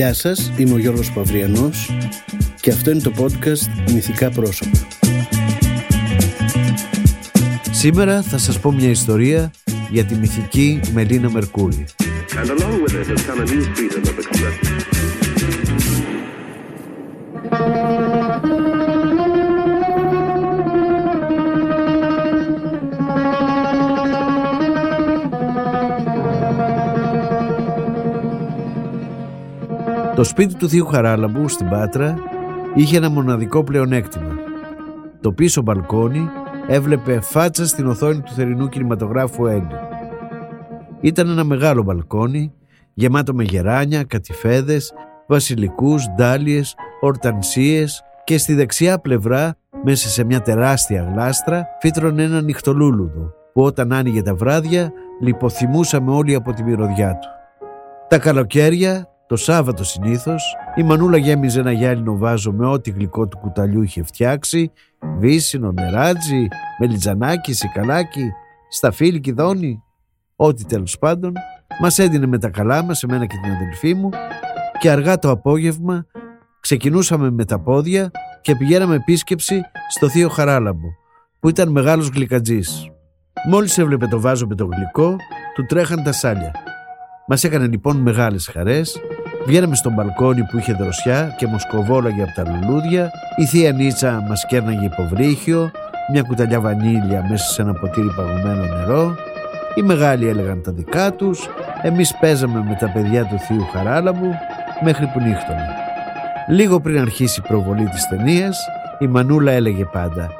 Γεια σας, είμαι ο Γιώργος Παυριανός και αυτό είναι το podcast Μυθικά Πρόσωπα. Σήμερα θα σας πω μια ιστορία για τη μυθική Μελίνα Μερκούρη. Το σπίτι του Θείου Χαράλαμπου στην Πάτρα είχε ένα μοναδικό πλεονέκτημα. Το πίσω μπαλκόνι έβλεπε φάτσα στην οθόνη του θερινού κινηματογράφου Έλλη. Ήταν ένα μεγάλο μπαλκόνι γεμάτο με γεράνια, κατηφέδες, βασιλικούς, ντάλιες, ορτανσίες και στη δεξιά πλευρά μέσα σε μια τεράστια γλάστρα φύτρωνε ένα νυχτολούλουδο που όταν άνοιγε τα βράδια λιποθυμούσαμε όλοι από τη μυρωδιά του. Τα καλοκαίρια το Σάββατο συνήθως η Μανούλα γέμιζε ένα γυάλινο βάζο με ό,τι γλυκό του κουταλιού είχε φτιάξει, βύσινο, νεράτζι, μελιτζανάκι, σικαλάκι, σταφύλι, κιδόνι, ό,τι τέλος πάντων, μας έδινε με τα καλά μας, εμένα και την αδελφή μου, και αργά το απόγευμα ξεκινούσαμε με τα πόδια και πηγαίναμε επίσκεψη στο Θείο Χαράλαμπο, που ήταν μεγάλος γλυκατζής. Μόλις έβλεπε το βάζο με το γλυκό, του τρέχαν τα σάλια. Μας έκανε λοιπόν μεγάλες χαρές Βγαίναμε στον μπαλκόνι που είχε δροσιά και μοσκοβόλαγε από τα λουλούδια. Η θεία Νίτσα μας κέρναγε υποβρύχιο, μια κουταλιά βανίλια μέσα σε ένα ποτήρι παγωμένο νερό. Οι μεγάλοι έλεγαν τα δικά τους, εμείς παίζαμε με τα παιδιά του θείου Χαράλαμπου μέχρι που νύχτωνε. Λίγο πριν αρχίσει η προβολή της ταινίας, η Μανούλα έλεγε πάντα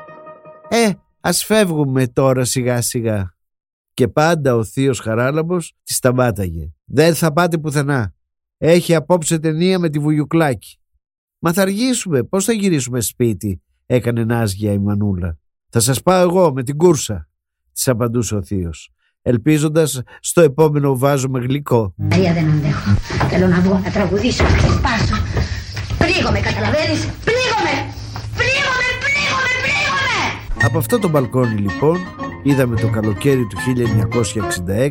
«Ε, ας φεύγουμε τώρα σιγά σιγά». Και πάντα ο θείος Χαράλαμπος τη σταμάταγε «Δεν θα πάτε πουθενά, έχει απόψε ταινία με τη Βουγιουκλάκη. Μα θα αργήσουμε, πώς θα γυρίσουμε σπίτι, έκανε νάσγια η Μανούλα. Θα σας πάω εγώ με την κούρσα, της απαντούσε ο θείος, ελπίζοντας στο επόμενο βάζο με γλυκό. Αγία δεν αντέχω. Θέλω να βγω, να τραγουδήσω, να ξεσπάσω. Πλήγομαι, καταλαβαίνεις, πλήγομαι, πλήγομαι, πλήγομαι, πλήγομαι. Από αυτό το μπαλκόνι λοιπόν είδαμε το καλοκαίρι του 1966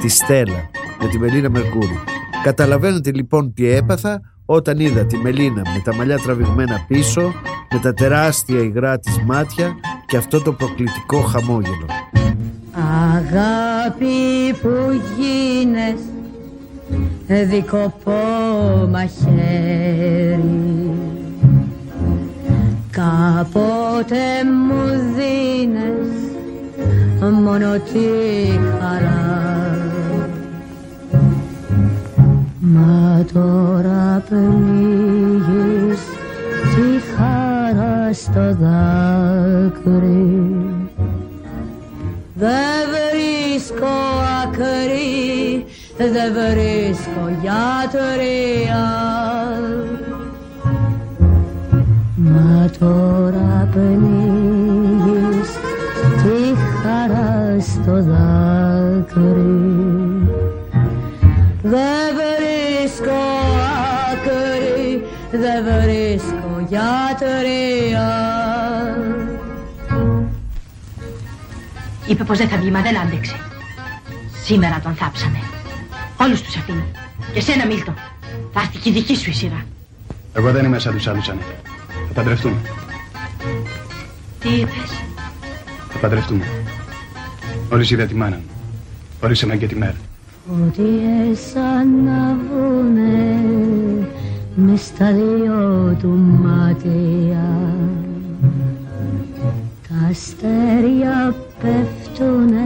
τη Στέλλα με τη Μελίνα Μερκούρη. Καταλαβαίνετε λοιπόν τι έπαθα όταν είδα τη Μελίνα με τα μαλλιά τραβηγμένα πίσω, με τα τεράστια υγρά της μάτια και αυτό το προκλητικό χαμόγελο. Αγάπη που γίνες δικοπό μαχαίρι Κάποτε μου δίνες μόνο τη χαρά Μα τώρα πνίγεις τη χαρά στο δάκρυ. Δεν βρίσκω άκρη, δεν βρίσκω γιατρία. Μα τώρα πνίγεις τη χαρά στο δάκρυ. Δεν βρίσκω άκρη, δεν βρίσκω γιατρία. Είπε πως δεν θα βγει, μα δεν άντεξε. Σήμερα τον θάψανε. Όλους τους αφήνει. Και σένα, Μίλτο. Θα έρθει και η δική σου η σειρά. Εγώ δεν είμαι σαν τους άλλους, Ανέτα. Θα παντρευτούμε. Τι είπες; Θα παντρευτούμε. Όλες είδα τη μάνα μου. Χωρίς εμένα και τη μέρα. Ότι σαν να βουνε με στα δυο του μάτια τα αστέρια πέφτουνε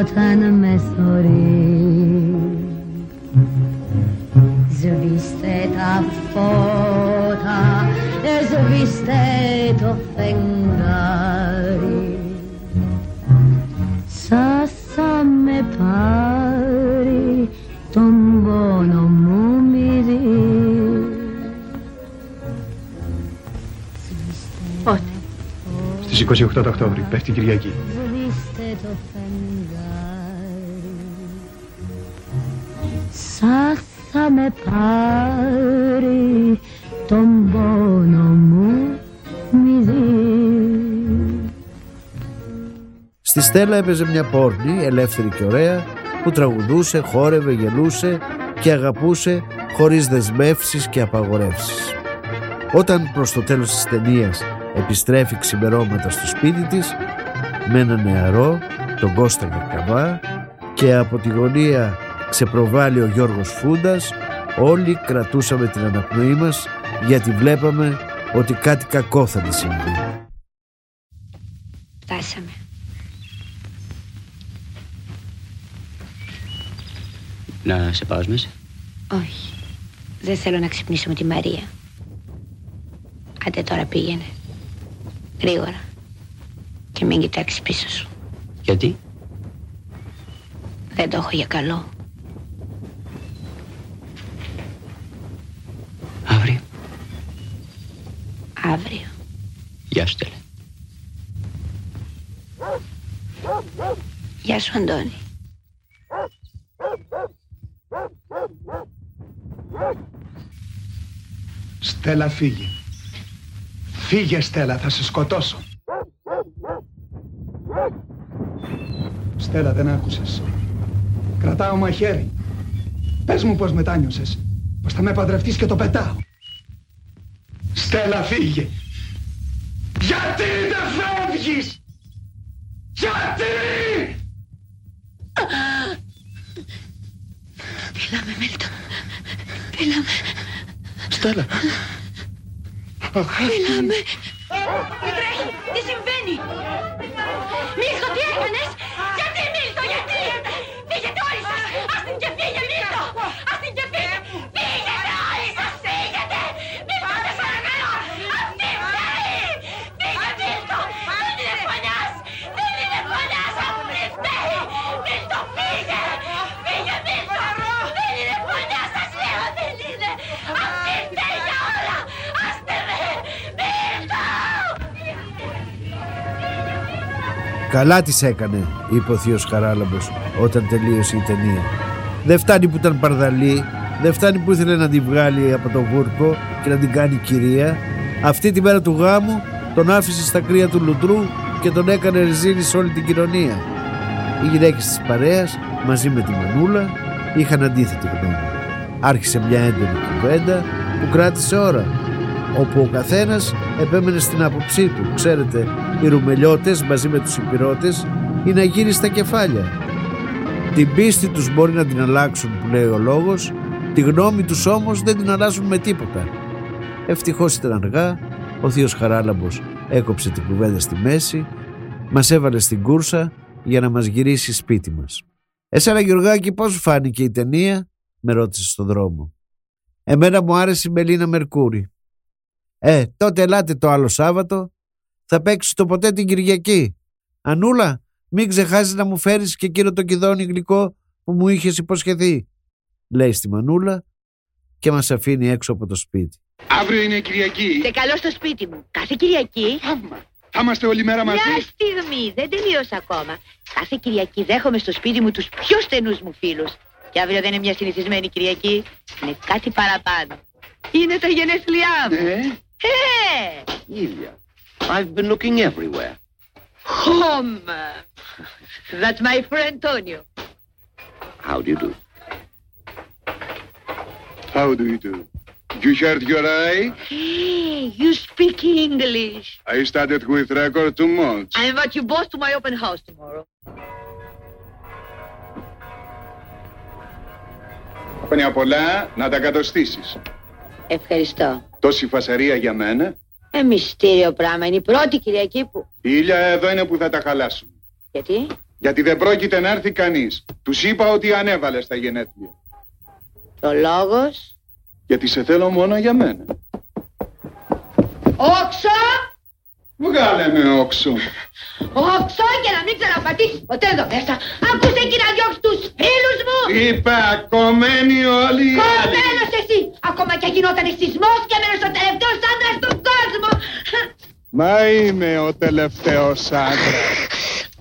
όταν με θωρεί. Σβήστε τα φώτα, σβήστε το φεγγάρι Στις 28 το Οκτώβρη, πέφτει Κυριακή. Σβήστε το φεγγάρι Σας θα με πάρει τον πόνο μου μυρί Στη Στέλλα έπαιζε μια πόρνη, ελεύθερη και ωραία, που τραγουδούσε, χόρευε, γελούσε και αγαπούσε χωρίς δεσμεύσεις και απαγορεύσεις. Όταν προς το τέλος της ταινίας επιστρέφει ξημερώματα στο σπίτι της με ένα νεαρό, τον Κώστα Κακαβά και από τη γωνία ξεπροβάλλει ο Γιώργος Φούντας όλοι κρατούσαμε την αναπνοή μας γιατί βλέπαμε ότι κάτι κακό θα τη συμβεί. Φτάσαμε. Να σε πάω μέσα. Όχι. Δεν θέλω να ξυπνήσω με τη Μαρία. Άντε τώρα πήγαινε. Γρήγορα. Και μην κοιτάξεις πίσω σου. Γιατί; Δεν το έχω για καλό. Αύριο. Αύριο. Γεια σου, Τέλε. Γεια σου Αντώνη. Στέλλα φύγε. Φύγε Στέλλα, θα σε σκοτώσω. Στέλλα δεν άκουσες. Κρατάω μαχαίρι. Πες μου πως μετάνιωσες. Πως θα με παντρευτείς και το πετάω. Στέλλα φύγε. Γιατί δεν φεύγεις; Γιατί; Μιλάμε Μίλτο. Μιλάμε. Στέλλα. Μιλάμε. Τι τρέχει. Τι συμβαίνει; Μίλτο τι έκανες; Καλά της έκανε, είπε ο θείος Χαράλαμπος όταν τελείωσε η ταινία. Δεν φτάνει που ήταν παρδαλή, δεν φτάνει που ήθελε να την βγάλει από το βούρκο και να την κάνει κυρία. Αυτή τη μέρα του γάμου τον άφησε στα κρύα του λουτρού και τον έκανε ρεζίλη σε όλη την κοινωνία. Οι γυναίκες της παρέας μαζί με τη Μανούλα είχαν αντίθετη γνώμη. Άρχισε μια έντονη κουβέντα που κράτησε ώρα όπου ο καθένας επέμενε στην άποψή του. Ξέρετε, οι ρουμελιώτες μαζί με τους υπηρώτες είναι αγύρι στα κεφάλια. Την πίστη τους μπορεί να την αλλάξουν που λέει ο λόγος, τη γνώμη τους όμως δεν την αλλάζουν με τίποτα. Ευτυχώς ήταν αργά, ο θείος Χαράλαμπος έκοψε την κουβέντα στη μέση, μας έβαλε στην κούρσα για να μας γυρίσει σπίτι μας. Εσένα Γιωργάκη πώς σου φάνηκε η ταινία, με ρώτησε στον δρόμο. Εμένα μου άρεσε η Μελίνα Μερκούρη. Ε, τότε ελάτε το άλλο Σάββατο. Θα παίξεις το ποτέ την Κυριακή. Ανούλα, μην ξεχάσεις να μου φέρεις και εκείνο το κιδόνι γλυκό που μου είχες υποσχεθεί. Λέει στη Μανούλα και μας αφήνει έξω από το σπίτι. Αύριο είναι Κυριακή. Σε καλό στο σπίτι μου. Κάθε Κυριακή. Θαύμα. Θα είμαστε όλη μέρα μαζί. Μια στιγμή, δεν τελείωσα ακόμα. Κάθε Κυριακή δέχομαι στο σπίτι μου τους πιο στενούς μου φίλους. Και αύριο δεν είναι μια συνηθισμένη Κυριακή. Είναι κάτι παραπάνω. Είναι τα γενέθλιά μου. Ναι. Ε, Ήλια. I've been looking everywhere. home. That's my friend Tonio. How do you do? How do you do? You heard your eye? Hey, you speak English. I started with record too much. I invite you both to my open house tomorrow. Χρόνια πολλά να τα κατοστήσεις. Ευχαριστώ. Τόση φασαρία για μένα. Ε, μυστήριο πράγμα. Είναι η πρώτη Κυριακή που... Η ήλια εδώ είναι που θα τα χαλάσουν. Γιατί; Γιατί δεν πρόκειται να έρθει κανείς. Τους είπα ότι ανέβαλε στα γενέθλια. Ο λόγος... Γιατί σε θέλω μόνο για μένα. Όξο! Βγάλε με όξο. Όξο για να μην ξαναπατήσεις ποτέ εδώ μέσα. Άκουσε εκεί να διώξεις τους φίλους μου. Είπα, κομμένοι όλοι οι άλλοι. Κομμένος εσύ. Ακόμα και γινόταν σεισμός και μένος ο τελευταίος άντρας του κόσμου. Μα είμαι ο τελευταίος άντρας.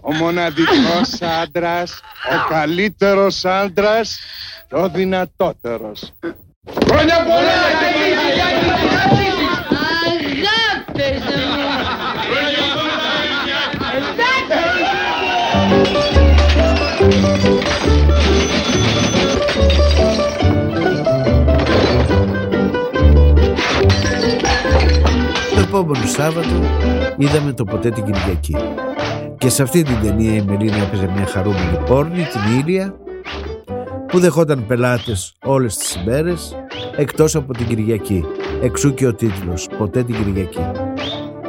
Ο μοναδικός άντρας, ο καλύτερος άντρας και ο δυνατότερος. Χρόνια πολλά! Επόμενο Σάββατο είδαμε το ποτέ την Κυριακή. Και σε αυτή την ταινία η Μελίνα έπαιζε μια χαρούμενη πόρνη, την Ήλια, που δεχόταν πελάτες όλες τις ημέρες, εκτός από την Κυριακή. Εξού και ο τίτλος «Ποτέ την Κυριακή».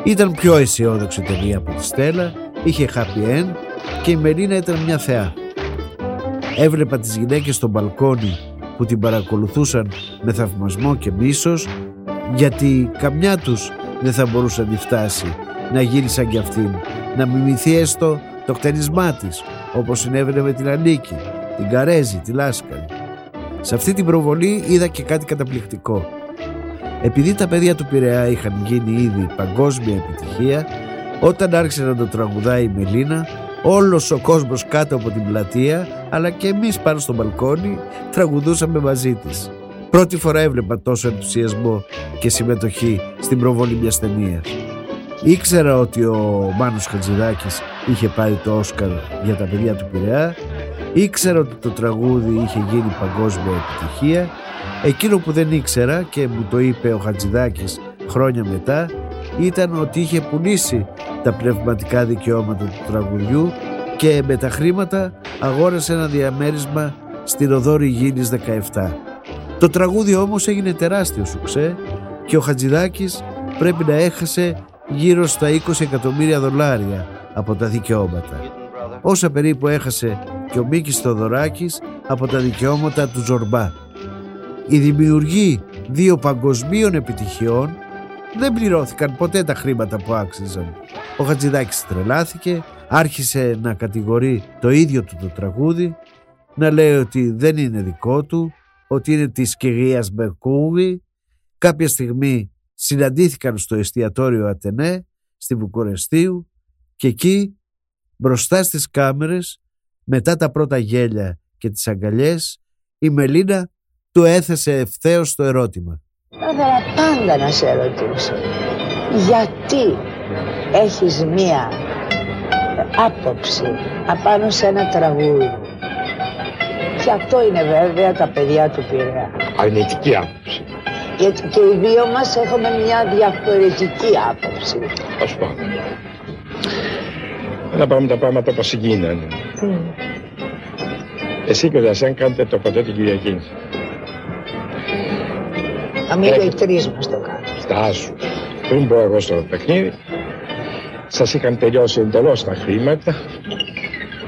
Ήταν πιο αισιόδοξη ταινία από τη Στέλλα, είχε happy end και η Μελίνα ήταν μια θεά. Έβλεπα τις γυναίκες στο μπαλκόνι που την παρακολουθούσαν με θαυμασμό και μίσος γιατί καμιά τους δεν θα μπορούσε να φτάσει να γίνει σαν κι αυτήν, να μιμηθεί έστω το χτενισμά της όπως συνέβαινε με την Ανίκη, την Καρέζη, τη Λάσκαλη. Σε αυτή την προβολή είδα και κάτι καταπληκτικό. Επειδή τα παιδιά του Πειραιά είχαν γίνει ήδη παγκόσμια επιτυχία, όταν άρχισε να το τραγουδάει η Μελίνα, όλος ο κόσμος κάτω από την πλατεία, αλλά και εμείς πάνω στο μπαλκόνι, τραγουδούσαμε μαζί της. Πρώτη φορά έβλεπα τόσο ενθουσιασμό και συμμετοχή στην προβολή μιας ταινίας. Ήξερα ότι ο Μάνος Χατζηδάκης είχε πάρει το Όσκαρ για τα παιδιά του Πειραιά, ήξερα ότι το τραγούδι είχε γίνει παγκόσμια επιτυχία, εκείνο που δεν ήξερα και μου το είπε ο Χατζηδάκης χρόνια μετά ήταν ότι είχε πουλήσει τα πνευματικά δικαιώματα του τραγουδιού και με τα χρήματα αγόρασε ένα διαμέρισμα στην οδόρη Γήνης 17. Το τραγούδι όμως έγινε τεράστιο σουξέ και ο Χατζηδάκης πρέπει να έχασε γύρω στα 20 εκατομμύρια δολάρια από τα δικαιώματα. Όσα περίπου έχασε και ο Μίκης Θοδωράκης από τα δικαιώματα του Ζορμπά. Οι δημιουργοί δύο παγκοσμίων επιτυχιών δεν πληρώθηκαν ποτέ τα χρήματα που άξιζαν. Ο Χατζηδάκης τρελάθηκε, άρχισε να κατηγορεί το ίδιο του το τραγούδι, να λέει ότι δεν είναι δικό του, ότι είναι της κυρίας Μπερκούβη. Κάποια στιγμή συναντήθηκαν στο εστιατόριο Ατενέ στη Βουκουρεστίου και εκεί μπροστά στις κάμερες μετά τα πρώτα γέλια και τις αγκαλιές η Μελίνα του έθεσε ευθέως το ερώτημα. Θα ήθελα πάντα να σε ρωτήσω γιατί έχεις μία άποψη απάνω σε ένα τραγούδι; Και αυτό είναι βέβαια τα παιδιά του Πειραιά. Αρνητική άποψη. Γιατί και οι δύο μας έχουμε μια διαφορετική άποψη. Ας πω. Να πάμε τα πράγματα όπως γίνανε. Εσύ και ο Δασέν κάνετε το ποτέ την Κυριακή. Να μην οι τρεις μας το κάνουν. Στάσου. Πριν πω εγώ στο παιχνίδι, σας είχαν τελειώσει εντελώς τα χρήματα.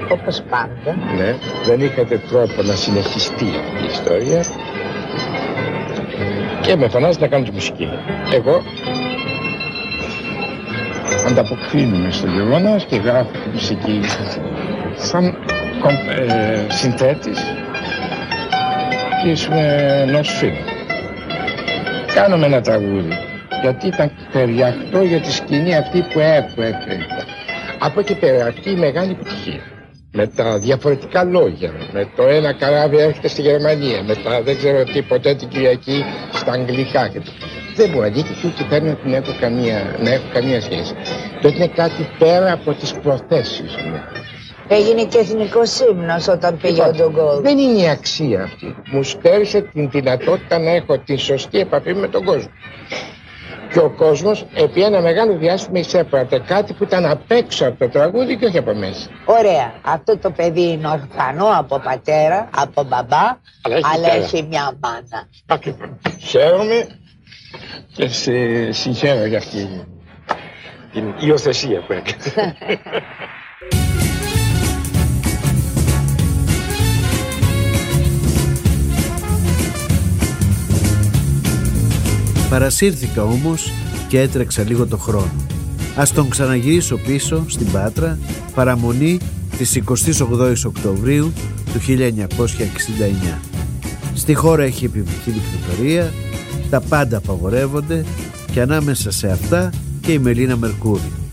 Όπως πάντα. Ναι, δεν είχατε τρόπο να συνεχιστεί αυτή η ιστορία. Και με φωνάζετε να κάνω τη μουσική. Εγώ ανταποκρίνουμε στο γεγονός και γράφω τη μουσική σαν ε, συνθέτης και ενός φίλου. Κάνουμε ένα τραγούδι γιατί ήταν ταιριαχτό για τη σκηνή αυτή που έχω Από εκεί πέρα αυτή η μεγάλη επιτυχία με τα διαφορετικά λόγια, με το ένα καράβι έρχεται στη Γερμανία, με τα δεν ξέρω τι ποτέ την Κυριακή στα Αγγλικά και δεν μπορεί να και ούτε φέρνει να έχω καμία, να έχω καμία σχέση. Το είναι κάτι πέρα από τις προθέσεις μου. Έγινε και εθνικός ύμνος όταν πήγε ο Ντογκόλ. Δεν είναι η αξία αυτή. Μου στέρισε την δυνατότητα να έχω τη σωστή επαφή με τον κόσμο και ο κόσμος επί ένα μεγάλο διάστημα εισέπρατε κάτι που ήταν απ' έξω από το τραγούδι και όχι από μέσα. Ωραία. Αυτό το παιδί είναι ορφανό από πατέρα, από μπαμπά, αλλά έχει, αλλά έχει μια μάνα. Ακριβώς. Χαίρομαι και σε συγχαίρω για αυτή την υιοθεσία που έκανε. Παρασύρθηκα όμως και έτρεξα λίγο το χρόνο. Ας τον ξαναγυρίσω πίσω στην Πάτρα, παραμονή της 28 Οκτωβρίου του 1969. Στη χώρα έχει επιβληθεί δικτατορία, τα πάντα απαγορεύονται και ανάμεσα σε αυτά και η Μελίνα Μερκούρη.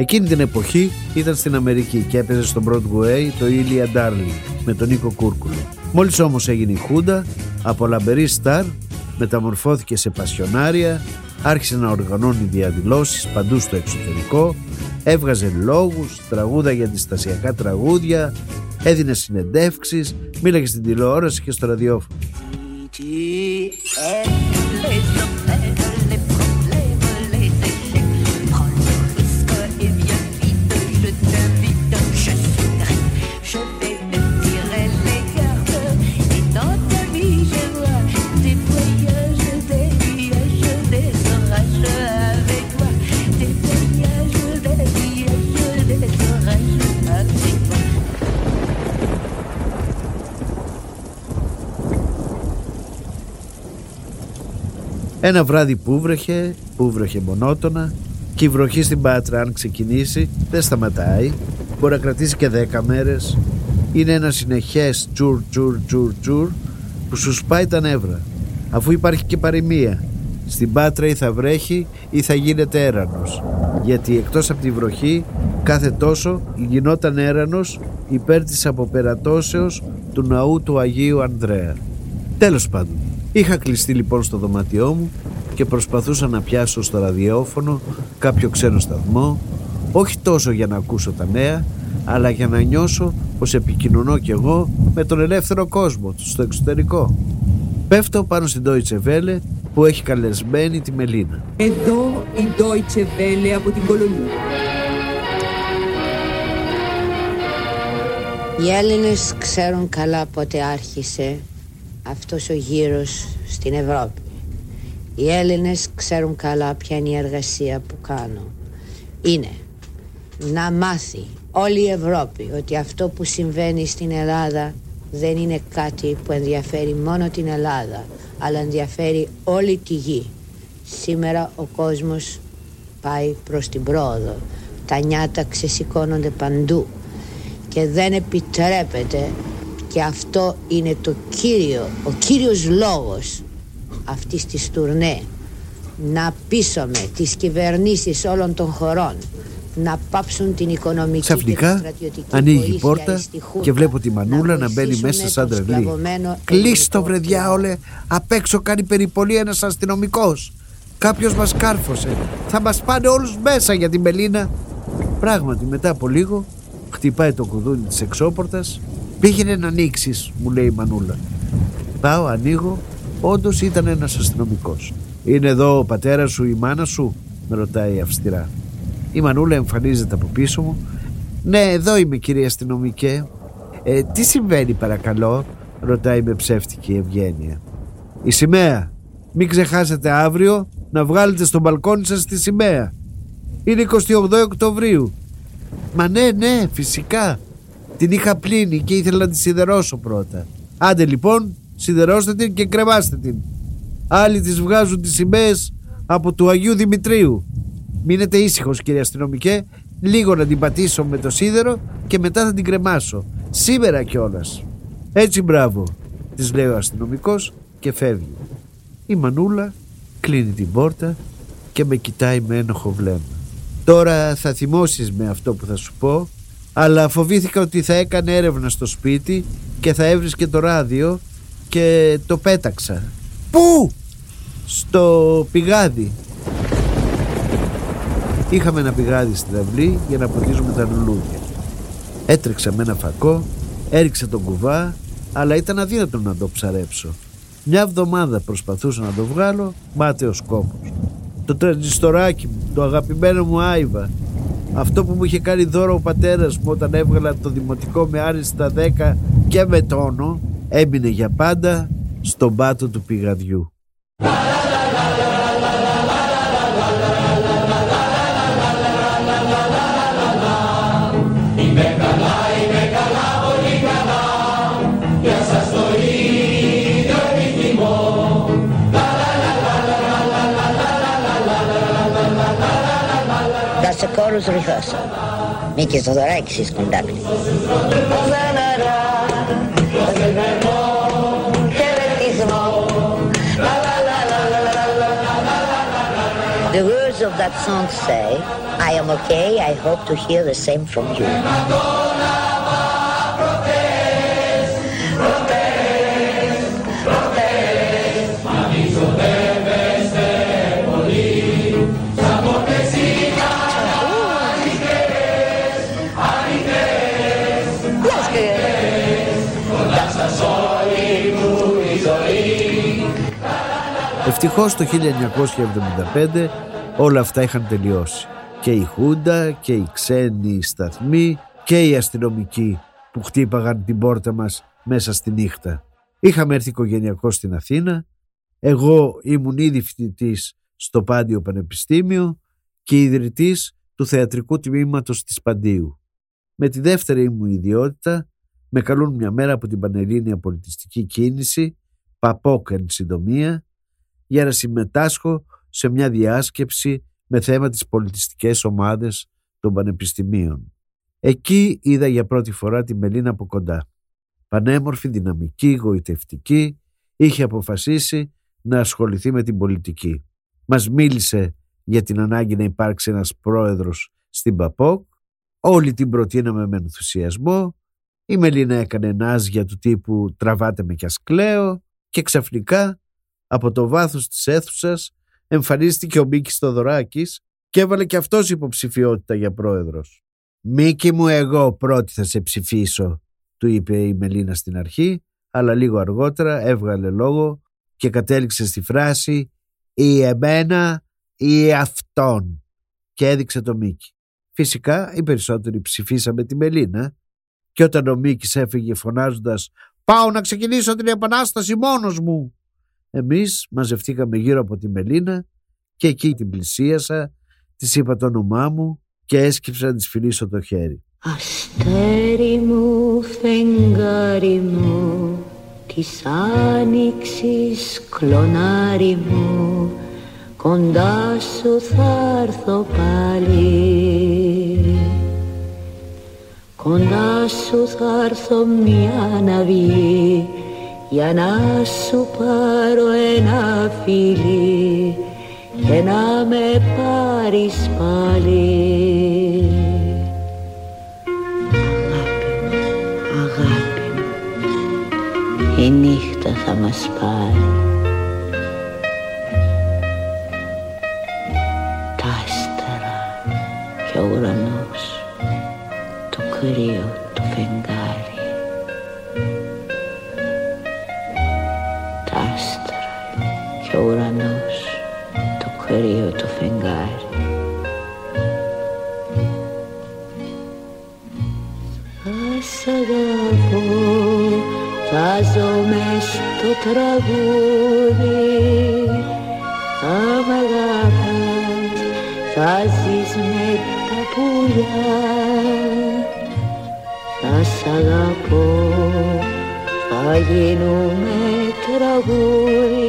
Εκείνη την εποχή ήταν στην Αμερική και έπαιζε στο Broadway το Ήλια Darling με τον Νίκο Κούρκουλο. Μόλις όμως έγινε η Χούντα, από λαμπερή στάρ μεταμορφώθηκε σε πασιονάρια, άρχισε να οργανώνει διαδηλώσεις παντού στο εξωτερικό, έβγαζε λόγους, τραγούδα για αντιστασιακά τραγούδια, έδινε συνεντεύξεις, μίλαγε στην τηλεόραση και στο ραδιόφωνο. Ένα βράδυ που βρέχε, που βρέχε μονότονα και η βροχή στην Πάτρα αν ξεκινήσει δεν σταματάει. Μπορεί να κρατήσει και δέκα μέρες. Είναι ένα συνεχές τσουρ τσουρ τσουρ τσουρ που σου σπάει τα νεύρα. Αφού υπάρχει και παροιμία. Στην Πάτρα ή θα βρέχει ή θα γίνεται έρανος. Γιατί εκτός από τη βροχή κάθε τόσο γινόταν έρανος υπέρ της αποπερατώσεως του ναού του Αγίου Ανδρέα. Τέλος πάντων, Είχα κλειστεί λοιπόν στο δωμάτιό μου και προσπαθούσα να πιάσω στο ραδιόφωνο κάποιο ξένο σταθμό όχι τόσο για να ακούσω τα νέα αλλά για να νιώσω πως επικοινωνώ κι εγώ με τον ελεύθερο κόσμο στο εξωτερικό. Πέφτω πάνω στην Deutsche Welle που έχει καλεσμένη τη Μελίνα. Εδώ η Deutsche Welle από την κολονία. Οι Έλληνες ξέρουν καλά πότε άρχισε αυτός ο γύρος στην Ευρώπη. Οι Έλληνες ξέρουν καλά ποια είναι η εργασία που κάνω. Είναι να μάθει όλη η Ευρώπη ότι αυτό που συμβαίνει στην Ελλάδα δεν είναι κάτι που ενδιαφέρει μόνο την Ελλάδα αλλά ενδιαφέρει όλη τη γη. Σήμερα ο κόσμος πάει προς την πρόοδο. Τα νιάτα ξεσηκώνονται παντού και δεν επιτρέπεται και αυτό είναι το κύριο, ο κύριος λόγος αυτής της τουρνέ να πείσουμε τις κυβερνήσεις όλων των χωρών να πάψουν την οικονομική Ξαφνικά και στρατιωτική ανοίγει η πόρτα και βλέπω τη Μανούλα να, μπαίνει μέσα σαν τρελή. Κλείς το βρε διάολε, απ' έξω κάνει περιπολή ένας αστυνομικός. Κάποιος μας κάρφωσε, θα μας πάνε όλους μέσα για την Μελίνα. Πράγματι μετά από λίγο χτυπάει το κουδούνι της εξώπορτας Πήγαινε να ανοίξεις, μου λέει η Μανούλα. Πάω, ανοίγω. Όντως ήταν ένας αστυνομικός. Είναι εδώ ο πατέρας σου, η μάνα σου, με ρωτάει αυστηρά. Η Μανούλα εμφανίζεται από πίσω μου. Ναι, εδώ είμαι, κύριε αστυνομικέ. Ε, τι συμβαίνει, παρακαλώ, ρωτάει με ψεύτικη ευγένεια. Η σημαία. Μην ξεχάσετε αύριο να βγάλετε στο μπαλκόνι σας τη σημαία. Είναι 28 Οκτωβρίου. Μα ναι, ναι, φυσικά. Την είχα πλύνει και ήθελα να τη σιδερώσω πρώτα. Άντε λοιπόν, σιδερώστε την και κρεμάστε την. Άλλοι τις βγάζουν τις σημαίες από του Αγίου Δημητρίου. Μείνετε ήσυχος κύριε αστυνομικέ, λίγο να την πατήσω με το σίδερο και μετά θα την κρεμάσω. Σήμερα κιόλας. Έτσι μπράβο, της λέει ο αστυνομικός και φεύγει. Η Μανούλα κλείνει την πόρτα και με κοιτάει με ένοχο βλέμμα. Τώρα θα θυμώσεις με αυτό που θα σου πω αλλά φοβήθηκα ότι θα έκανε έρευνα στο σπίτι και θα έβρισκε το ράδιο και το πέταξα. Πού; Στο πηγάδι. Είχαμε ένα πηγάδι στην αυλή για να ποτίζουμε τα λουλούδια. Έτρεξα με ένα φακό, έριξα τον κουβά, αλλά ήταν αδύνατο να το ψαρέψω. Μια εβδομάδα προσπαθούσα να το βγάλω, μάταιος κόπος. Το τρανζιστοράκι μου, το αγαπημένο μου άιβα, αυτό που μου είχε κάνει δώρο ο πατέρας μου όταν έβγαλα το δημοτικό με άριστα 10 και με τόνο έμεινε για πάντα στον πάτο του πηγαδιού. Rose rehearsal. Which is is conducting. The words of that song say, I am okay, I hope to hear the same from you. Ευτυχώς το 1975 όλα αυτά είχαν τελειώσει. Και η Χούντα και οι ξένοι σταθμοί και οι αστυνομικοί που χτύπαγαν την πόρτα μας μέσα στη νύχτα. Είχαμε έρθει οικογενειακό στην Αθήνα. Εγώ ήμουν ήδη φοιτητής στο Πάντιο Πανεπιστήμιο και ιδρυτής του θεατρικού τμήματος της Παντίου. Με τη δεύτερη μου ιδιότητα με καλούν μια μέρα από την Πανελλήνια Πολιτιστική Κίνηση, Παπόκ εν συντομία, για να συμμετάσχω σε μια διάσκεψη με θέμα τις πολιτιστικές ομάδες των πανεπιστημίων. Εκεί είδα για πρώτη φορά τη Μελίνα από κοντά. Πανέμορφη, δυναμική, γοητευτική, είχε αποφασίσει να ασχοληθεί με την πολιτική. Μας μίλησε για την ανάγκη να υπάρξει ένας πρόεδρος στην ΠΑΠΟΚ. Όλοι την προτείναμε με ενθουσιασμό. Η Μελίνα έκανε νάζια του τύπου «τραβάτε με κι ας κλαίω» και ξαφνικά από το βάθος της αίθουσας εμφανίστηκε ο Μίκης Θοδωράκης και έβαλε και αυτός υποψηφιότητα για πρόεδρος. «Μίκη μου εγώ πρώτη θα σε ψηφίσω», του είπε η Μελίνα στην αρχή, αλλά λίγο αργότερα έβγαλε λόγο και κατέληξε στη φράση «ή εμένα ή αυτόν» και έδειξε το Μίκη. Φυσικά οι περισσότεροι ψηφίσαμε τη Μελίνα και όταν ο Μίκης έφυγε φωνάζοντας «Πάω να ξεκινήσω την επανάσταση μόνος μου» Εμείς μαζευτήκαμε γύρω από τη Μελίνα και εκεί την πλησίασα, της είπα το όνομά μου και έσκυψα να της φιλήσω το χέρι. Αστέρι μου, φεγγάρι μου, της άνοιξης κλονάρι μου, κοντά σου θα έρθω πάλι. Κοντά σου θα έρθω μια να βγει για να σου πάρω ένα φίλι και να με πάρεις πάλι. Αγάπη, αγάπη η νύχτα θα μας πάρει. Τα άστερα και ο ουρανός, το κρύο, αγαπώ, θα ζω μες στο τραγούδι, θα μ' αγάπας, θα ζεις με τα πουλιά. Θα σ' αγαπώ, θα γίνουμε τραγούδι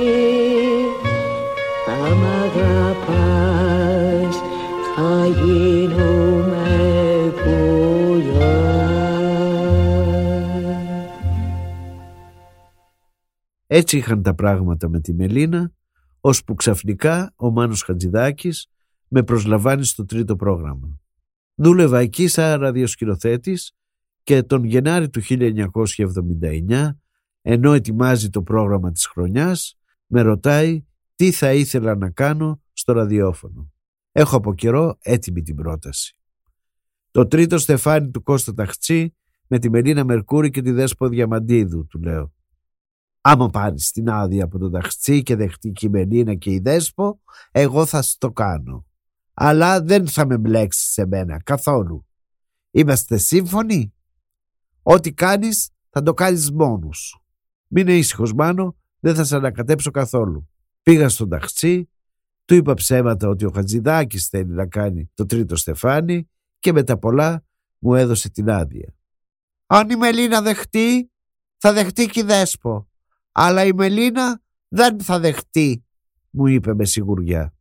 Έτσι είχαν τα πράγματα με τη Μελίνα, ώσπου ξαφνικά ο Μάνος Χατζηδάκης με προσλαμβάνει στο τρίτο πρόγραμμα. Δούλευα εκεί σαν ραδιοσκηνοθέτης και τον Γενάρη του 1979, ενώ ετοιμάζει το πρόγραμμα της χρονιάς, με ρωτάει τι θα ήθελα να κάνω στο ραδιόφωνο. Έχω από καιρό έτοιμη την πρόταση. Το τρίτο στεφάνι του Κώστα Ταχτσί με τη Μελίνα Μερκούρη και τη Δέσπο Διαμαντίδου, του λέω. Άμα πάρεις την άδεια από τον Ταχτσί και δεχτεί και η Μελίνα και η Δέσπο, εγώ θα το κάνω. Αλλά δεν θα με μπλέξεις σε μένα καθόλου. Είμαστε σύμφωνοι; Ό,τι κάνεις θα το κάνεις μόνος σου. Μην ήσυχος Μάνο, δεν θα σε ανακατέψω καθόλου. Πήγα στον ταξί, του είπα ψέματα ότι ο Χατζηδάκης θέλει να κάνει το τρίτο στεφάνι και με τα πολλά μου έδωσε την άδεια. Αν η Μελίνα δεχτεί, θα δεχτεί και η Δέσπο. Αλλά η Μελίνα δεν θα δεχτεί, μου είπε με σιγουριά.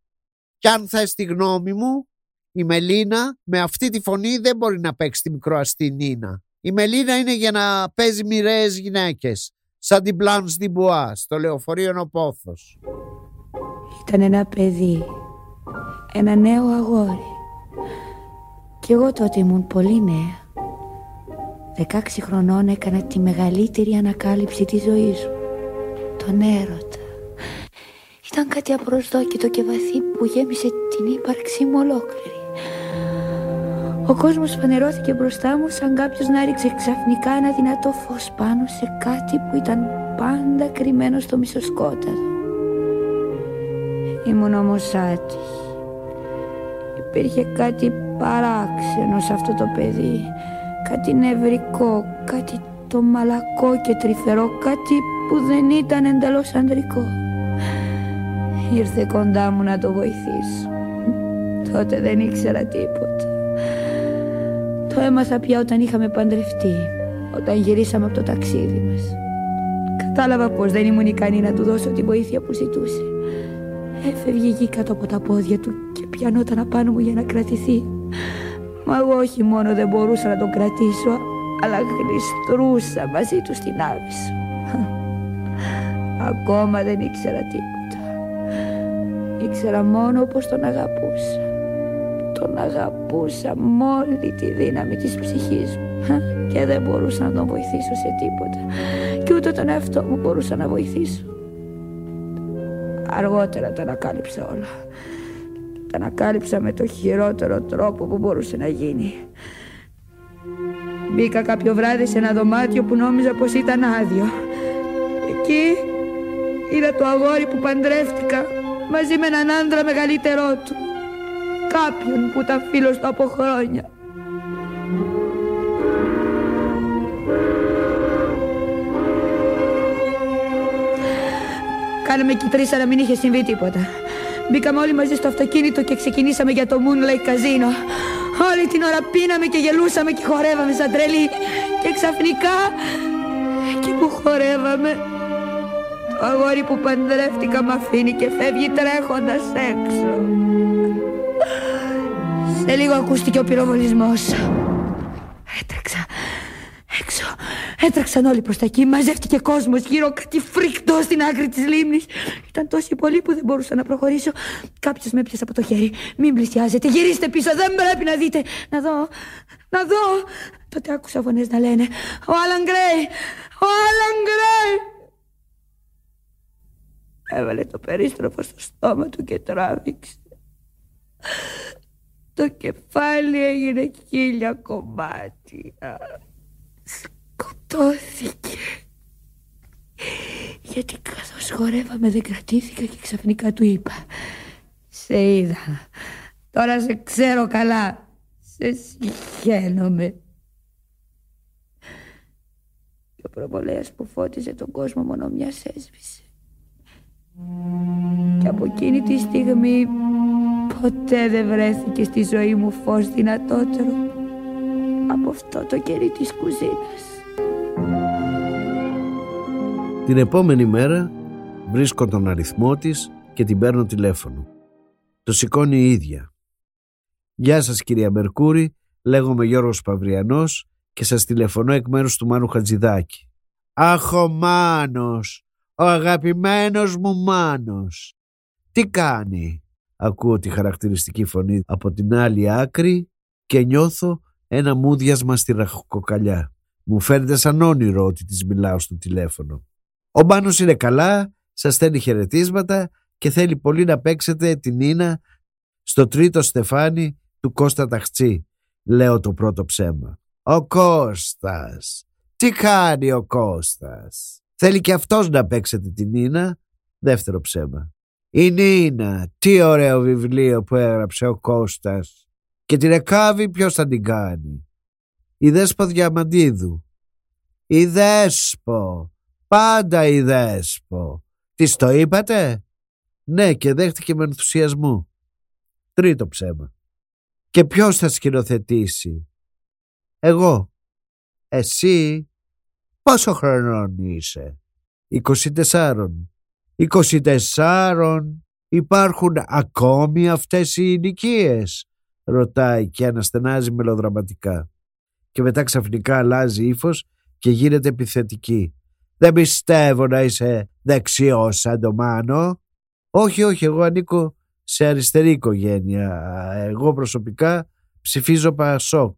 Κι αν θες τη γνώμη μου, η Μελίνα με αυτή τη φωνή δεν μπορεί να παίξει τη μικροαστινίνα. Η Μελίνα είναι για να παίζει μοιραίες γυναίκες, σαν την Μπλάνς Διμπουά στο λεωφορείο Νοπόθος. Ήταν ένα παιδί, ένα νέο αγόρι. Κι εγώ τότε ήμουν πολύ νέα. 16 χρονών έκανα τη μεγαλύτερη ανακάλυψη της ζωής μου. Τον έρωτα. Ήταν κάτι απροσδόκητο και βαθύ που γέμισε την ύπαρξή μου ολόκληρη. Ο κόσμος φανερώθηκε μπροστά μου σαν κάποιος να ρίξε ξαφνικά ένα δυνατό φως πάνω σε κάτι που ήταν πάντα κρυμμένο στο μισοσκόταδο. Ήμουν όμως άτυχη. Υπήρχε κάτι παράξενο σε αυτό το παιδί. Κάτι νευρικό, κάτι το μαλακό και τρυφερό, κάτι που δεν ήταν εντελώς ανδρικό. Ήρθε κοντά μου να το βοηθήσω. Τότε δεν ήξερα τίποτα. Το έμαθα πια όταν είχαμε παντρευτεί, όταν γυρίσαμε από το ταξίδι μας. Κατάλαβα πως δεν ήμουν ικανή να του δώσω τη βοήθεια που ζητούσε. Έφευγε γη κάτω από τα πόδια του και πιανόταν απάνω μου για να κρατηθεί. Μα εγώ όχι μόνο δεν μπορούσα να τον κρατήσω, αλλά γλιστρούσα μαζί του στην άβυσο. Ακόμα δεν ήξερα τίποτα. Ήξερα μόνο πως τον αγαπούσα. Τον αγαπούσα με όλη τη δύναμη της ψυχής μου και δεν μπορούσα να τον βοηθήσω σε τίποτα και ούτε τον εαυτό μου μπορούσα να βοηθήσω. Αργότερα τα ανακάλυψα όλα. Τα ανακάλυψα με το χειρότερο τρόπο που μπορούσε να γίνει. Μπήκα κάποιο βράδυ σε ένα δωμάτιο που νόμιζα πως ήταν άδειο. Εκεί είδα το αγόρι που παντρεύτηκα μαζί με έναν άντρα μεγαλύτερό του. Κάποιον που ήταν φίλος του από χρόνια. Κάναμε κοιτρίσα να μην είχε συμβεί τίποτα. Μπήκαμε όλοι μαζί στο αυτοκίνητο και ξεκινήσαμε για το Moonlight Casino. Όλη την ώρα πίναμε και γελούσαμε και χορεύαμε σαν τρελή. Και ξαφνικά, εκεί που χορεύαμε, το αγόρι που παντρεύτηκα μ' αφήνει και φεύγει τρέχοντας έξω. Σε λίγο ακούστηκε ο πυροβολισμός. Έτρεξα έξω. Έτρεξαν όλοι προς τα εκεί. Μαζεύτηκε κόσμος γύρω κάτι φρικτό στην άκρη της λίμνης. Ήταν τόσοι πολλοί που δεν μπορούσα να προχωρήσω. Κάποιος με έπιασε από το χέρι. Μην πλησιάζετε. Γυρίστε πίσω. Δεν πρέπει να δείτε. Να δω. Να δω. Τότε άκουσα φωνές να λένε Ο Άλαν Γκρέι. Ο Άλαν Γκρέι. Έβαλε το περίστροφο στο στόμα του και τράβηξε. Το κεφάλι έγινε χίλια κομμάτια. Σκοτώθηκε. Γιατί καθώς χορεύαμε δεν κρατήθηκα και ξαφνικά του είπα Σε είδα. Τώρα σε ξέρω καλά. Σε συγχαίνομαι. Και ο προβολέας που φώτιζε τον κόσμο μόνο μιας έσβησε. Και από εκείνη τη στιγμή ποτέ δεν βρέθηκε στη ζωή μου φως δυνατότερο από αυτό το κερί της κουζίνας. Την επόμενη μέρα βρίσκω τον αριθμό της και την παίρνω τηλέφωνο. Το σηκώνει η ίδια. «Γεια σας κυρία Μερκούρη, λέγομαι Γιώργος Παυριανός και σας τηλεφωνώ εκ μέρους του Μάνου Χατζηδάκη». «Αχ ο Μάνος, ο αγαπημένος μου Μάνος. Τι κάνει» ακούω τη χαρακτηριστική φωνή από την άλλη άκρη και νιώθω ένα μούδιασμα στη ραχοκοκαλιά. Μου φαίνεται σαν όνειρο ότι της μιλάω στο τηλέφωνο. Ο Μάνος είναι καλά, σας στέλνει χαιρετίσματα και θέλει πολύ να παίξετε την Νίνα στο τρίτο στεφάνι του Κώστα Ταχτσί. Λέω το πρώτο ψέμα. Ο Κώστας. Τι κάνει ο Κώστας; Θέλει και αυτός να παίξετε την Νίνα. Δεύτερο ψέμα. Η Νίνα. Τι ωραίο βιβλίο που έγραψε ο Κώστας. Και την εκάβει ποιος θα την κάνει. Η Δέσπο Διαμαντίδου. Η Δέσπο. Πάντα η Δέσπο. Της το είπατε; Ναι και δέχτηκε με ενθουσιασμό. Τρίτο ψέμα. Και ποιος θα σκηνοθετήσει; Εγώ. Εσύ πόσο χρονών είσαι; 24. 24. Υπάρχουν ακόμη αυτές οι ηλικίες; Ρωτάει και αναστενάζει μελοδραματικά. Και μετά ξαφνικά αλλάζει ύφος και γίνεται επιθετική. Δεν πιστεύω να είσαι δεξιός σαν το Μάνο. Όχι, όχι, εγώ ανήκω σε αριστερή οικογένεια. Εγώ προσωπικά ψηφίζω Πασόκ.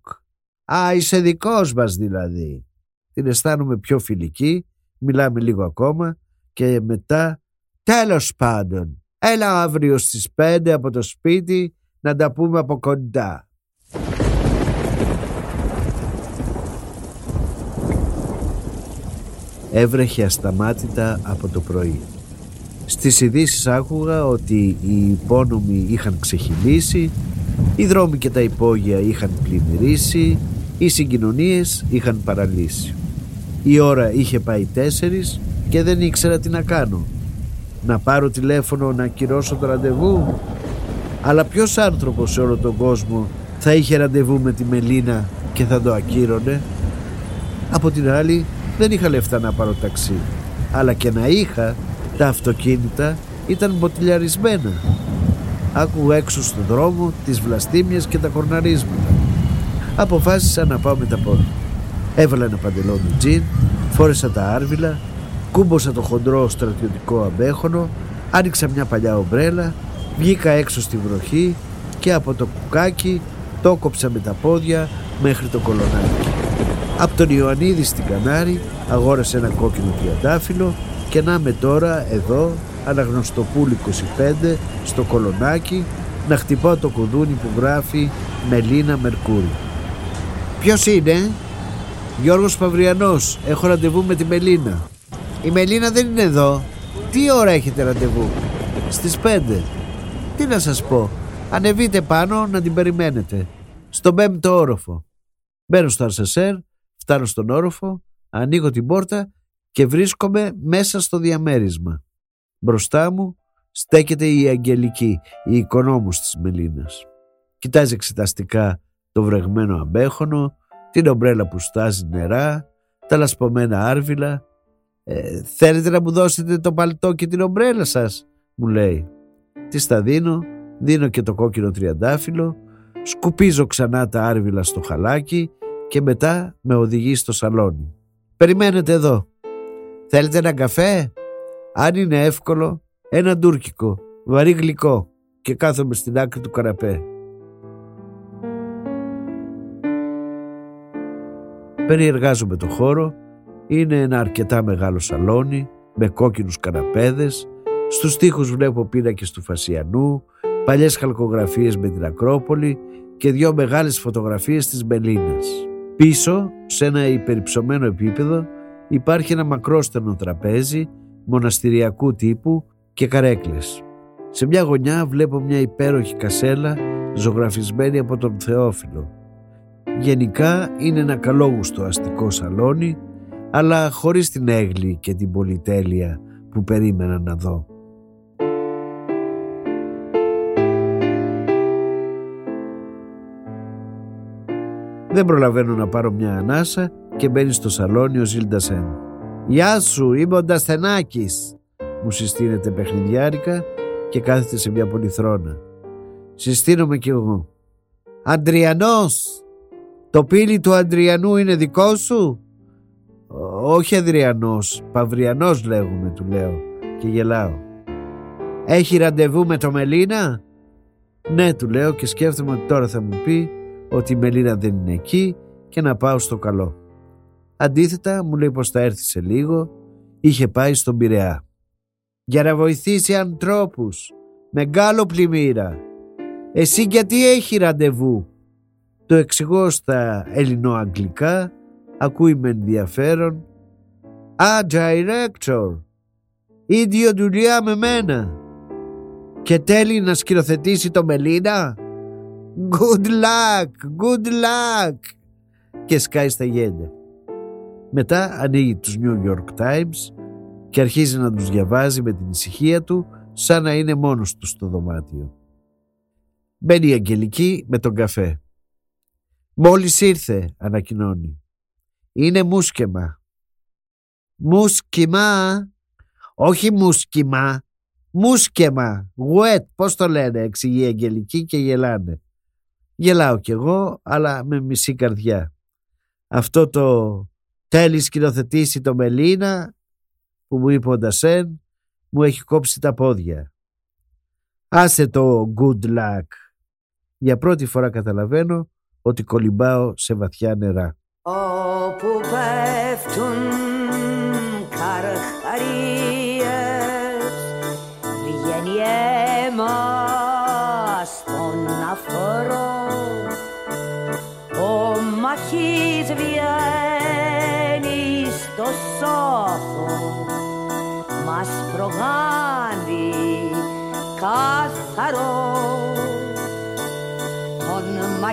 Α, είσαι δικός μας δηλαδή. Την αισθάνομαι πιο φιλική, μιλάμε λίγο ακόμα και μετά τέλος πάντων. Έλα αύριο στις 5 από το σπίτι να τα πούμε από κοντά. Έβρεχε ασταμάτητα από το πρωί. Στις ειδήσεις άκουγα ότι οι υπόνομοι είχαν ξεχυλήσει, οι δρόμοι και τα υπόγεια είχαν πλημμυρίσει, οι συγκοινωνίες είχαν παραλύσει. Η ώρα είχε πάει τέσσερις και δεν ήξερα τι να κάνω. Να πάρω τηλέφωνο να ακυρώσω το ραντεβού. Αλλά ποιος άνθρωπος σε όλο τον κόσμο θα είχε ραντεβού με τη Μελίνα και θα το ακύρωνε; Από την άλλη δεν είχα λεφτά να πάρω ταξί. Αλλά και να είχα τα αυτοκίνητα ήταν μποτιλιαρισμένα. Άκουγα έξω στον δρόμο τις βλαστήμιες και τα κορναρίσματα. Αποφάσισα να πάω με τα πόδια. Έβαλα ένα παντελόνι τζιν, φόρεσα τα άρβιλα, κούμποσα το χοντρό στρατιωτικό αμπέχονο, άνοιξα μια παλιά ομπρέλα, βγήκα έξω στη βροχή και από το κουκάκι το κόψα με τα πόδια μέχρι το κολονάκι. Από τον Ιωαννίδη στην Κανάρη αγόρασε ένα κόκκινο τριαντάφυλλο και να με τώρα εδώ Αναγνωστοπούλη 25 στο κολονάκι να χτυπάω το κουδούνι που γράφει Μελίνα Μερκούρη. Ποιος είναι; Γιώργος Παυριανός. Έχω ραντεβού με τη Μελίνα. Η Μελίνα δεν είναι εδώ. Τι ώρα έχετε ραντεβού; Στις 5. Τι να σας πω. Ανεβείτε πάνω να την περιμένετε. Στον πέμπτο όροφο. Μπαίνω στο αρσεσέρ, φτάνω στον όροφο, ανοίγω την πόρτα και βρίσκομαι μέσα στο διαμέρισμα. Μπροστά μου στέκεται η Αγγελική, η οικονόμους της Μελίνας. Κοιτάζει εξεταστικά το βρεγμένο αμπέχονο, την ομπρέλα που στάζει νερά, τα λασπωμένα άρβιλα. Ε, «Θέλετε να μου δώσετε το παλτό και την ομπρέλα σας» μου λέει. Τη τα δίνω, δίνω και το κόκκινο τριαντάφυλλο, σκουπίζω ξανά τα άρβιλα στο χαλάκι και μετά με οδηγεί στο σαλόνι. «Περιμένετε εδώ. Θέλετε ένα καφέ» Αν είναι εύκολο, ένα τουρκικό, βαρύ γλυκό και κάθομαι στην άκρη του καραπέ. Περιεργάζομαι το χώρο, είναι ένα αρκετά μεγάλο σαλόνι με κόκκινους καναπέδες, στους τοίχους βλέπω πίνακες του Φασιανού, παλιές χαλκογραφίες με την Ακρόπολη και δυο μεγάλες φωτογραφίες της Μπελίνας. Πίσω, σε ένα υπερυψωμένο επίπεδο, υπάρχει ένα μακρόστενο τραπέζι μοναστηριακού τύπου και καρέκλες. Σε μια γωνιά βλέπω μια υπέροχη κασέλα ζωγραφισμένη από τον Θεόφιλο. Γενικά είναι ένα καλόγουστο αστικό σαλόνι αλλά χωρίς την έγλη και την πολυτέλεια που περίμενα να δω. Δεν προλαβαίνω να πάρω μια ανάσα και μπαίνει στο σαλόνι ο Ζιλντασέν. «Γεια σου, είμαι ο Ντασθενάκης», μου συστήνεται παιχνιδιάρικα και κάθεται σε μια πολυθρόνα. Συστήνομαι κι εγώ. «Αντριανός, το πύλι του Αντριανού είναι δικό σου» «Όχι Αδριανός, Παυριανός λέγουμε» του λέω και γελάω. «Έχει ραντεβού με το Μελίνα» «Ναι» του λέω και σκέφτομαι ότι τώρα θα μου πει ότι η Μελίνα δεν είναι εκεί και να πάω στο καλό. Αντίθετα μου λέει πως θα έρθει σε λίγο, είχε πάει στον Πειραιά. Για να βοηθήσει ανθρώπους, μεγάλο πλημμύρα. Εσύ γιατί έχει ραντεβού; Το εξηγώ στα ελληνοαγγλικά, ακούει με ενδιαφέρον. Α, director, ίδιο δουλειά με μένα. Και τέλει να σκηνοθετήσει το Μελίνα; Good luck, good luck. Και σκάει στα γέλια. Μετά ανοίγει τους New York Times και αρχίζει να τους διαβάζει με την ησυχία του σαν να είναι μόνος τους στο δωμάτιο. Μπαίνει η Αγγελική με τον καφέ. «Μόλις ήρθε», ανακοινώνει. «Είναι μουσκεμα». «Μουσκιμά» «Όχι μουσκιμά, μουσκεμα, γουέτ, πώς το λένε», εξηγεί η Αγγελική και γελάνε. Γελάω κι εγώ, αλλά με μισή καρδιά. Αυτό το Θέλει σκηνοθετήσει το Μελίνα που μου είπε ο Ντασέν μου έχει κόψει τα πόδια. Άσε το good luck. Για πρώτη φορά καταλαβαίνω ότι κολυμπάω σε βαθιά νερά. Όπου πέφτουν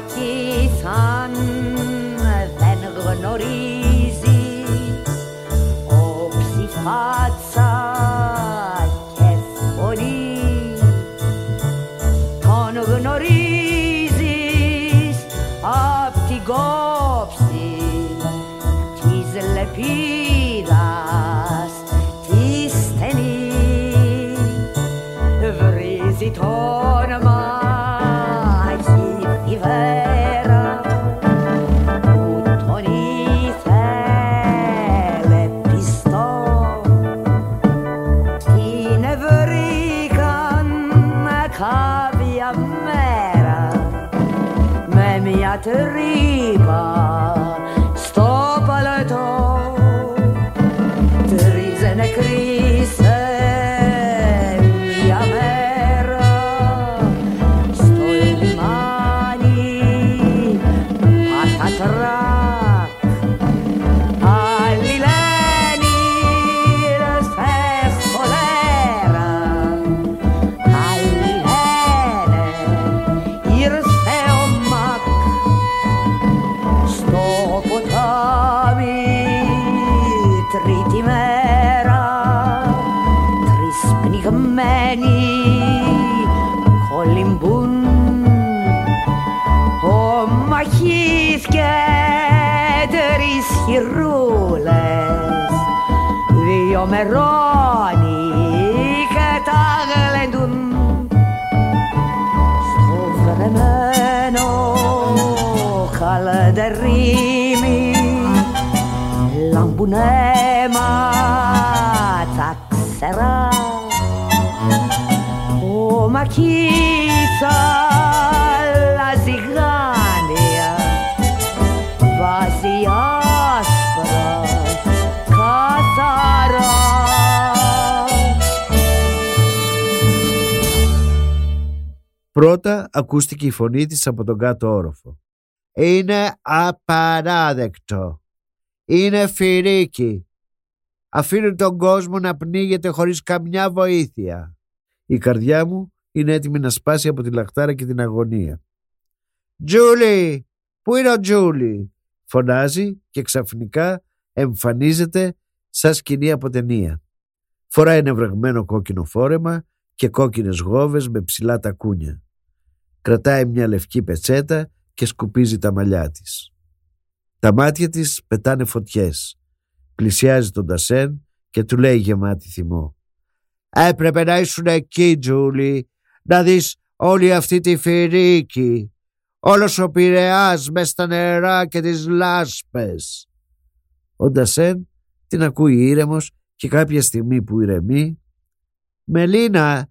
τον Πρώτα ακούστηκε η φωνή της από τον κάτω όροφο. Είναι απαράδεκτο. Είναι φυρίκι. Αφήνει τον κόσμο να πνίγεται χωρίς καμιά βοήθεια. Η καρδιά μου είναι έτοιμη να σπάσει από τη λαχτάρα και την αγωνία. «Τζούλι! Πού είναι ο Τζούλι;» φωνάζει και ξαφνικά εμφανίζεται σαν σκηνή από ταινία. Φοράει ένα βρεγμένο κόκκινο φόρεμα και κόκκινες γόβες με ψηλά τακούνια. Κρατάει μια λευκή πετσέτα και σκουπίζει τα μαλλιά της. Τα μάτια της πετάνε φωτιές. Πλησιάζει τον Τασέν και του λέει γεμάτη θυμό. Έπρεπε να ήσουν εκεί, Τζούλι, να δεις όλη αυτή τη φυρίκη. Όλος ο Πειραιάς μες στα νερά και τις λάσπες. Ο Ντασέν την ακούει ήρεμος και κάποια στιγμή που ηρεμεί «Μελίνα,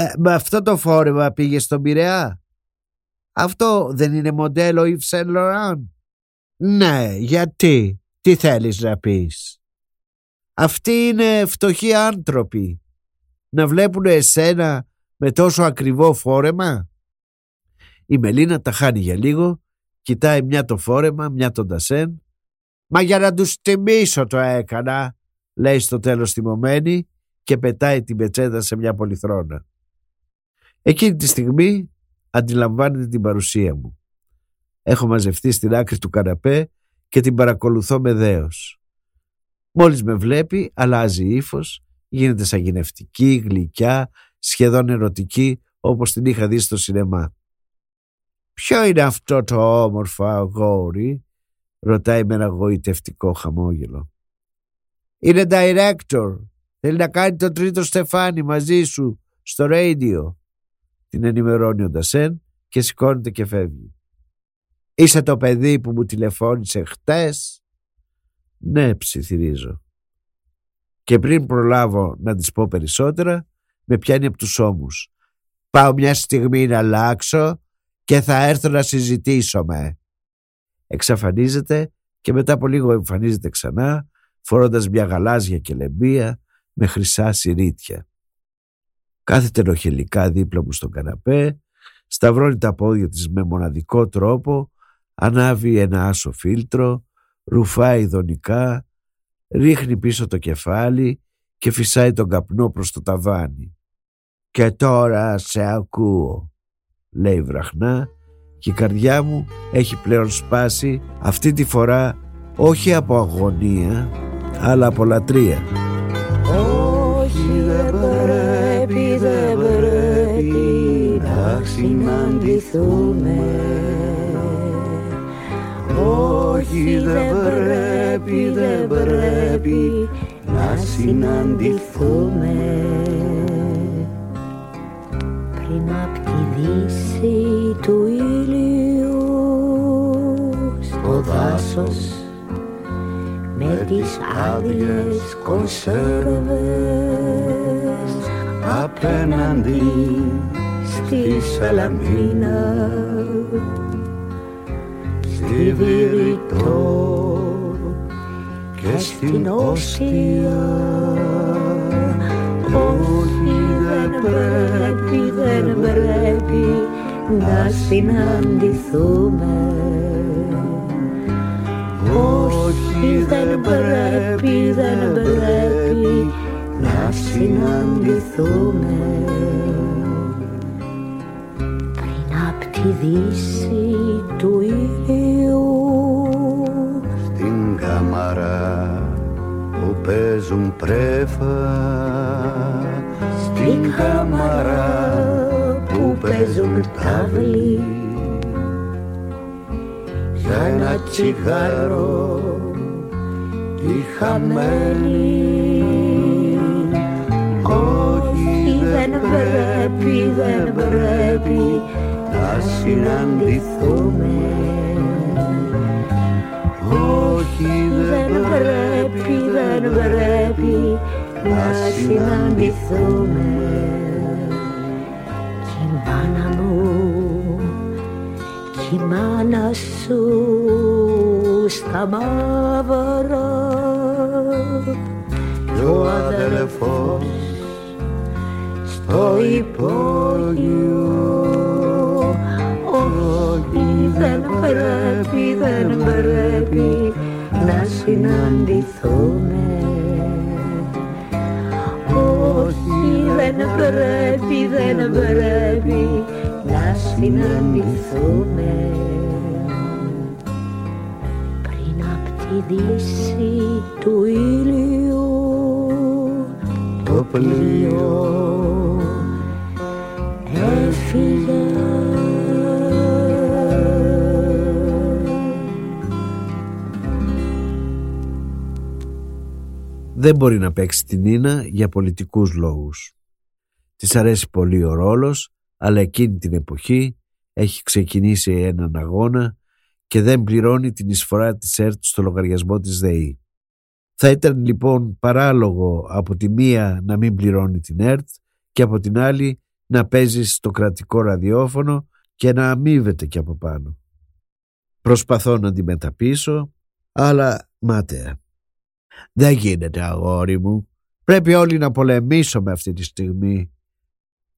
ε, με αυτό το φόρεμα πήγε στον Πειραιά; Αυτό δεν είναι μοντέλο Yves Saint Laurent». «Ναι, γιατί, τι θέλεις να πεις». «Αυτοί είναι φτωχοί άνθρωποι. Να βλέπουν εσένα με τόσο ακριβό φόρεμα». Η Μελίνα τα χάνει για λίγο, κοιτάει μια το φόρεμα, μια τον Τασέν. «Μα για να τους τιμήσω το έκανα», λέει στο τέλος θυμωμένη και πετάει την πετσέτα σε μια πολυθρόνα. Εκείνη τη στιγμή αντιλαμβάνεται την παρουσία μου. Έχω μαζευτεί στην άκρη του καναπέ και την παρακολουθώ με δέος. Μόλις με βλέπει αλλάζει ύφος, γίνεται σαγηνευτική, γλυκιά, σχεδόν ερωτική όπως την είχα δει στο σινεμά. «Ποιο είναι αυτό το όμορφο αγόρι» ρωτάει με ένα γοητευτικό χαμόγελο. «Είναι director. Θέλει να κάνει το τρίτο στεφάνι μαζί σου στο radio». Την ενημερώνει ο Ντασέν και σηκώνεται και φεύγει. «Είσαι το παιδί που μου τηλεφώνησε χτες» «Ναι» ψιθυρίζω. Και πριν προλάβω να της πω περισσότερα με πιάνει από τους ώμους. Πάω μια στιγμή να αλλάξω και θα έρθω να συζητήσουμε. Εξαφανίζεται και μετά από λίγο εμφανίζεται ξανά φορώντας μια γαλάζια κελεμπία με χρυσά συρίτια. Κάθεται νοχελικά δίπλα μου στον καναπέ, σταυρώνει τα πόδια της με μοναδικό τρόπο, ανάβει ένα άσο φίλτρο, ρουφάει δονικά, ρίχνει πίσω το κεφάλι και φυσάει τον καπνό προς το ταβάνι. «Και τώρα σε ακούω», λέει βραχνά και η καρδιά μου έχει πλέον σπάσει αυτή τη φορά όχι από αγωνία αλλά από λατρεία. Πρέπει να συναντηθούμε Όχι δεν πρέπει, δεν πρέπει να συναντηθούμε. Πριν απ' τη δύση του ήλιου στο δάσος με τις άδειες κονσέρβες απέναντι στη Σαλαμίνα. Στη Βηρητό και στην Όστια. Όχι δεν πρέπει, δεν πρέπει να συναντηθούμε. Όχι δεν πρέπει, δεν πρέπει να συναντηθούμε τη δύση του ήλιου. Στην κάμαρα που παίζουν πρέφα. Στην κάμαρα που παίζουν ταύλοι για ένα τσιγάρο η χαμένη. Όχι δεν πρέπει, δεν πρέπει να συναντηθούμε. Όχι δεν πρέπει, δεν πρέπει να συναντηθούμε. Κι η μάνα μου κι η μάνα σου στα μαύρα κι ο αδελφός στο υπόγειο δεν πρέπει, δεν πρέπει να συναντηθούμε. Όχι δεν πρέπει, δεν πρέπει να συναντηθούμε. Πριν απ' τη δύση του ήλιου το πλοίο έφυγε δεν μπορεί να παίξει την Νίνα για πολιτικούς λόγους. Της αρέσει πολύ ο ρόλος, αλλά εκείνη την εποχή έχει ξεκινήσει έναν αγώνα και δεν πληρώνει την εισφορά της ΕΡΤ στο λογαριασμό της ΔΕΗ. Θα ήταν λοιπόν παράλογο από τη μία να μην πληρώνει την ΕΡΤ και από την άλλη να παίζει στο κρατικό ραδιόφωνο και να αμείβεται και από πάνω. Προσπαθώ να την μεταπίσω, αλλά μάταια. Δεν γίνεται αγόρι μου. Πρέπει όλοι να πολεμήσουμε αυτή τη στιγμή.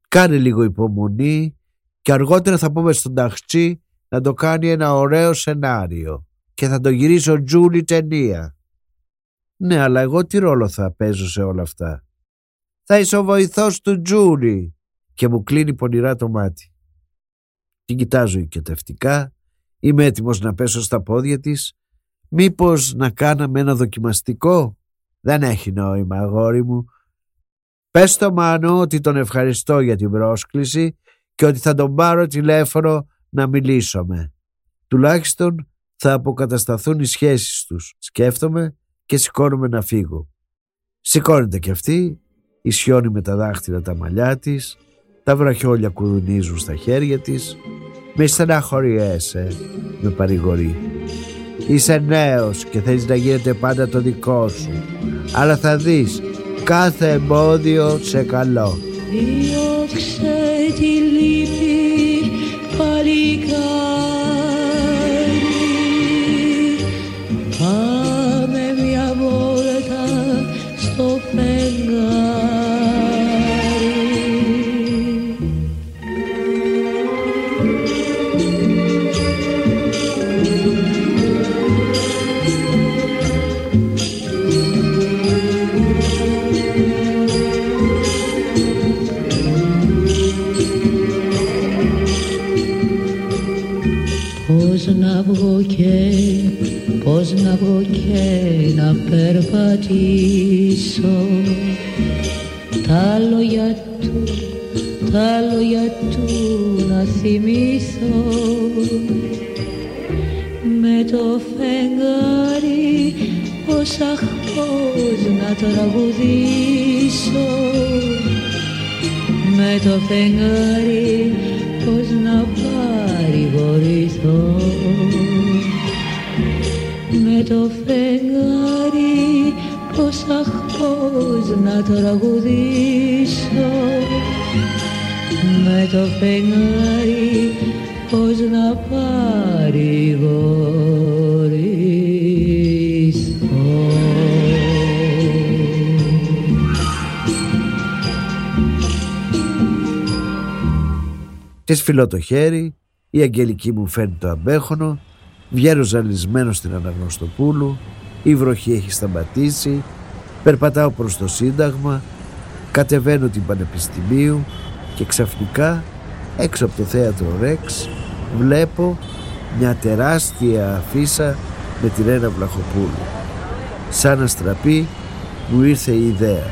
Κάνε λίγο υπομονή και αργότερα θα πούμε στον ταχτσί να το κάνει ένα ωραίο σενάριο και θα το γυρίσω Τζούλη ταινία. Ναι, αλλά εγώ τι ρόλο θα παίζω σε όλα αυτά; Θα είσαι ο βοηθός του Τζούλη και μου κλείνει πονηρά το μάτι. Την κοιτάζω οικετευτικά, είμαι έτοιμος να πέσω στα πόδια της Μήπως να κάναμε ένα δοκιμαστικό; Δεν έχει νόημα αγόρι μου. Πες στο Μάνο ότι τον ευχαριστώ για την πρόσκληση και ότι θα τον πάρω τηλέφωνο να μιλήσουμε. Τουλάχιστον θα αποκατασταθούν οι σχέσεις τους. Σκέφτομαι και σηκώνομαι να φύγω. Σηκώνεται κι αυτή, ισιώνει με τα δάχτυλα τα μαλλιά της, τα βραχιόλια κουδουνίζουν στα χέρια της. «Με στεναχωριέσαι», με παρηγορεί. Είσαι νέος και θέλεις να γίνεται πάντα το δικό σου. Αλλά θα δεις κάθε εμπόδιο σε καλό. Διώξε τη λύπη παλικάρι να βγω και να περπατήσω. Τα λόγια του, τα λόγια του να θυμηθώ. Με το φεγγάρι πώς αχ πώς να τραγουδήσω. Με το φεγγάρι πώς να παρηγορηθώ με το φεγγάρι πώς αχ πώς να τραγουδήσω. Με το φεγγάρι πώς να παρηγορηθώ Της φιλώ το χέρι, η αγγελική μου φέρνει το αμπέχονο, βγαίνω ζαλισμένος στην Αναγνωστοπούλου, η βροχή έχει σταματήσει, περπατάω προς το Σύνταγμα, κατεβαίνω την Πανεπιστημίου και ξαφνικά έξω από το θέατρο Ρεξ βλέπω μια τεράστια αφίσα με την Ρένα Βλαχοπούλου. Σαν αστραπή μου ήρθε η ιδέα.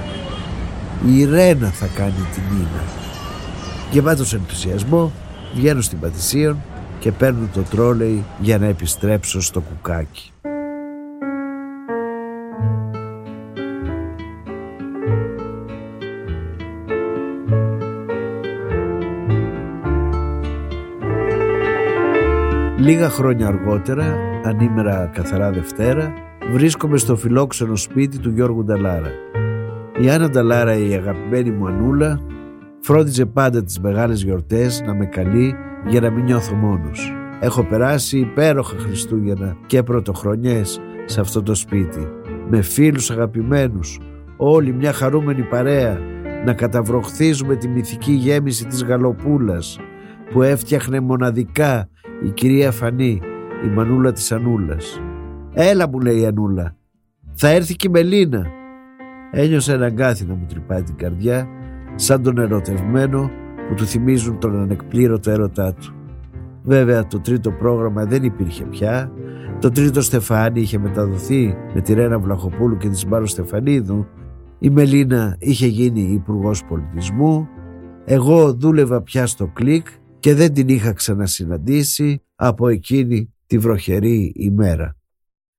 Η Ρένα θα κάνει την Νίνα. Γεμάτος ενθουσιασμό βγαίνω στην Πατησίων και παίρνω το τρόλεϊ για να επιστρέψω στο κουκάκι. Λίγα χρόνια αργότερα, ανήμερα καθαρά Δευτέρα, βρίσκομαι στο φιλόξενο σπίτι του Γιώργου Νταλάρα. Η Άννα Νταλάρα, η αγαπημένη μου Ανούλα, φρόντιζε πάντα τις μεγάλες γιορτές να με καλεί για να μην νιώθω μόνος. Έχω περάσει υπέροχα Χριστούγεννα και πρωτοχρονιές σε αυτό το σπίτι. Με φίλους αγαπημένους, όλοι μια χαρούμενη παρέα, να καταβροχθίζουμε τη μυθική γέμιση της γαλοπούλας που έφτιαχνε μοναδικά η κυρία Φανή, η μανούλα της Ανούλας. «Έλα» μου λέει η Ανούλα, «θα έρθει και η Μελίνα». Ένιωσα ένα αγκάθι να μου τρυπάει την καρδιά σαν τον ερωτευμένο που του θυμίζουν τον ανεκπλήρωτο έρωτά του. Βέβαια το τρίτο πρόγραμμα δεν υπήρχε πια. Το τρίτο Στεφάνι είχε μεταδοθεί με τη Ρένα Βλαχοπούλου και της Σμπάρο Στεφανίδου. Η Μελίνα είχε γίνει υπουργός πολιτισμού. Εγώ δούλευα πια στο κλικ και δεν την είχα ξανασυναντήσει από εκείνη τη βροχερή ημέρα.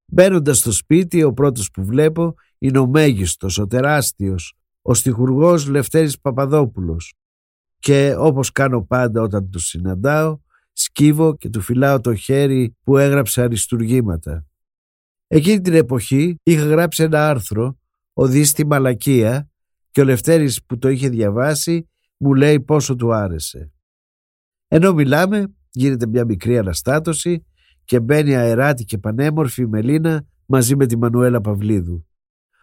Μπαίνοντας στο σπίτι ο πρώτος που βλέπω είναι ο μέγιστος, ο τεράστιος, ο στιχουργός Λευτέρης Παπαδόπουλος και όπως κάνω πάντα όταν του συναντάω σκύβω και του φυλάω το χέρι που έγραψε αριστουργήματα. Εκείνη την εποχή είχα γράψει ένα άρθρο «Οδή στη Μαλακία» και ο Λευτέρης που το είχε διαβάσει μου λέει πόσο του άρεσε. Ενώ μιλάμε γίνεται μια μικρή αναστάτωση και μπαίνει αεράτη και πανέμορφη η Μελίνα μαζί με τη Μανουέλα Παυλίδου.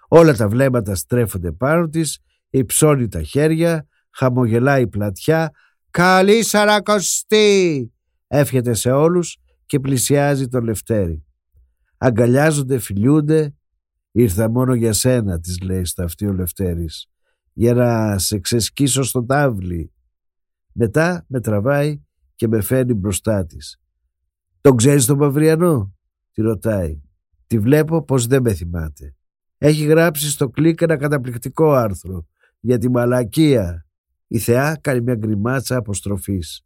Όλα τα βλέμματα στρέφονται πάνω της, υψώνει τα χέρια, χαμογελάει η πλατιά «Καλή Σαρακοστή!» Εύχεται σε όλους και πλησιάζει τον Λευτέρη. Αγκαλιάζονται, φιλιούνται. «Ήρθα μόνο για σένα», της λέει στ' αυτί ο Λευτέρης, «για να σε ξεσκίσω στο τάβλι». Μετά με τραβάει και με φέρνει μπροστά της. «Τον ξέρεις τον Παυριανό» τη ρωτάει. Τη βλέπω πως δεν με θυμάται. Έχει γράψει στο κλικ ένα καταπληκτικό άρθρο για τη μαλακία. Η θεά κάνει μια γκριμάτσα αποστροφής.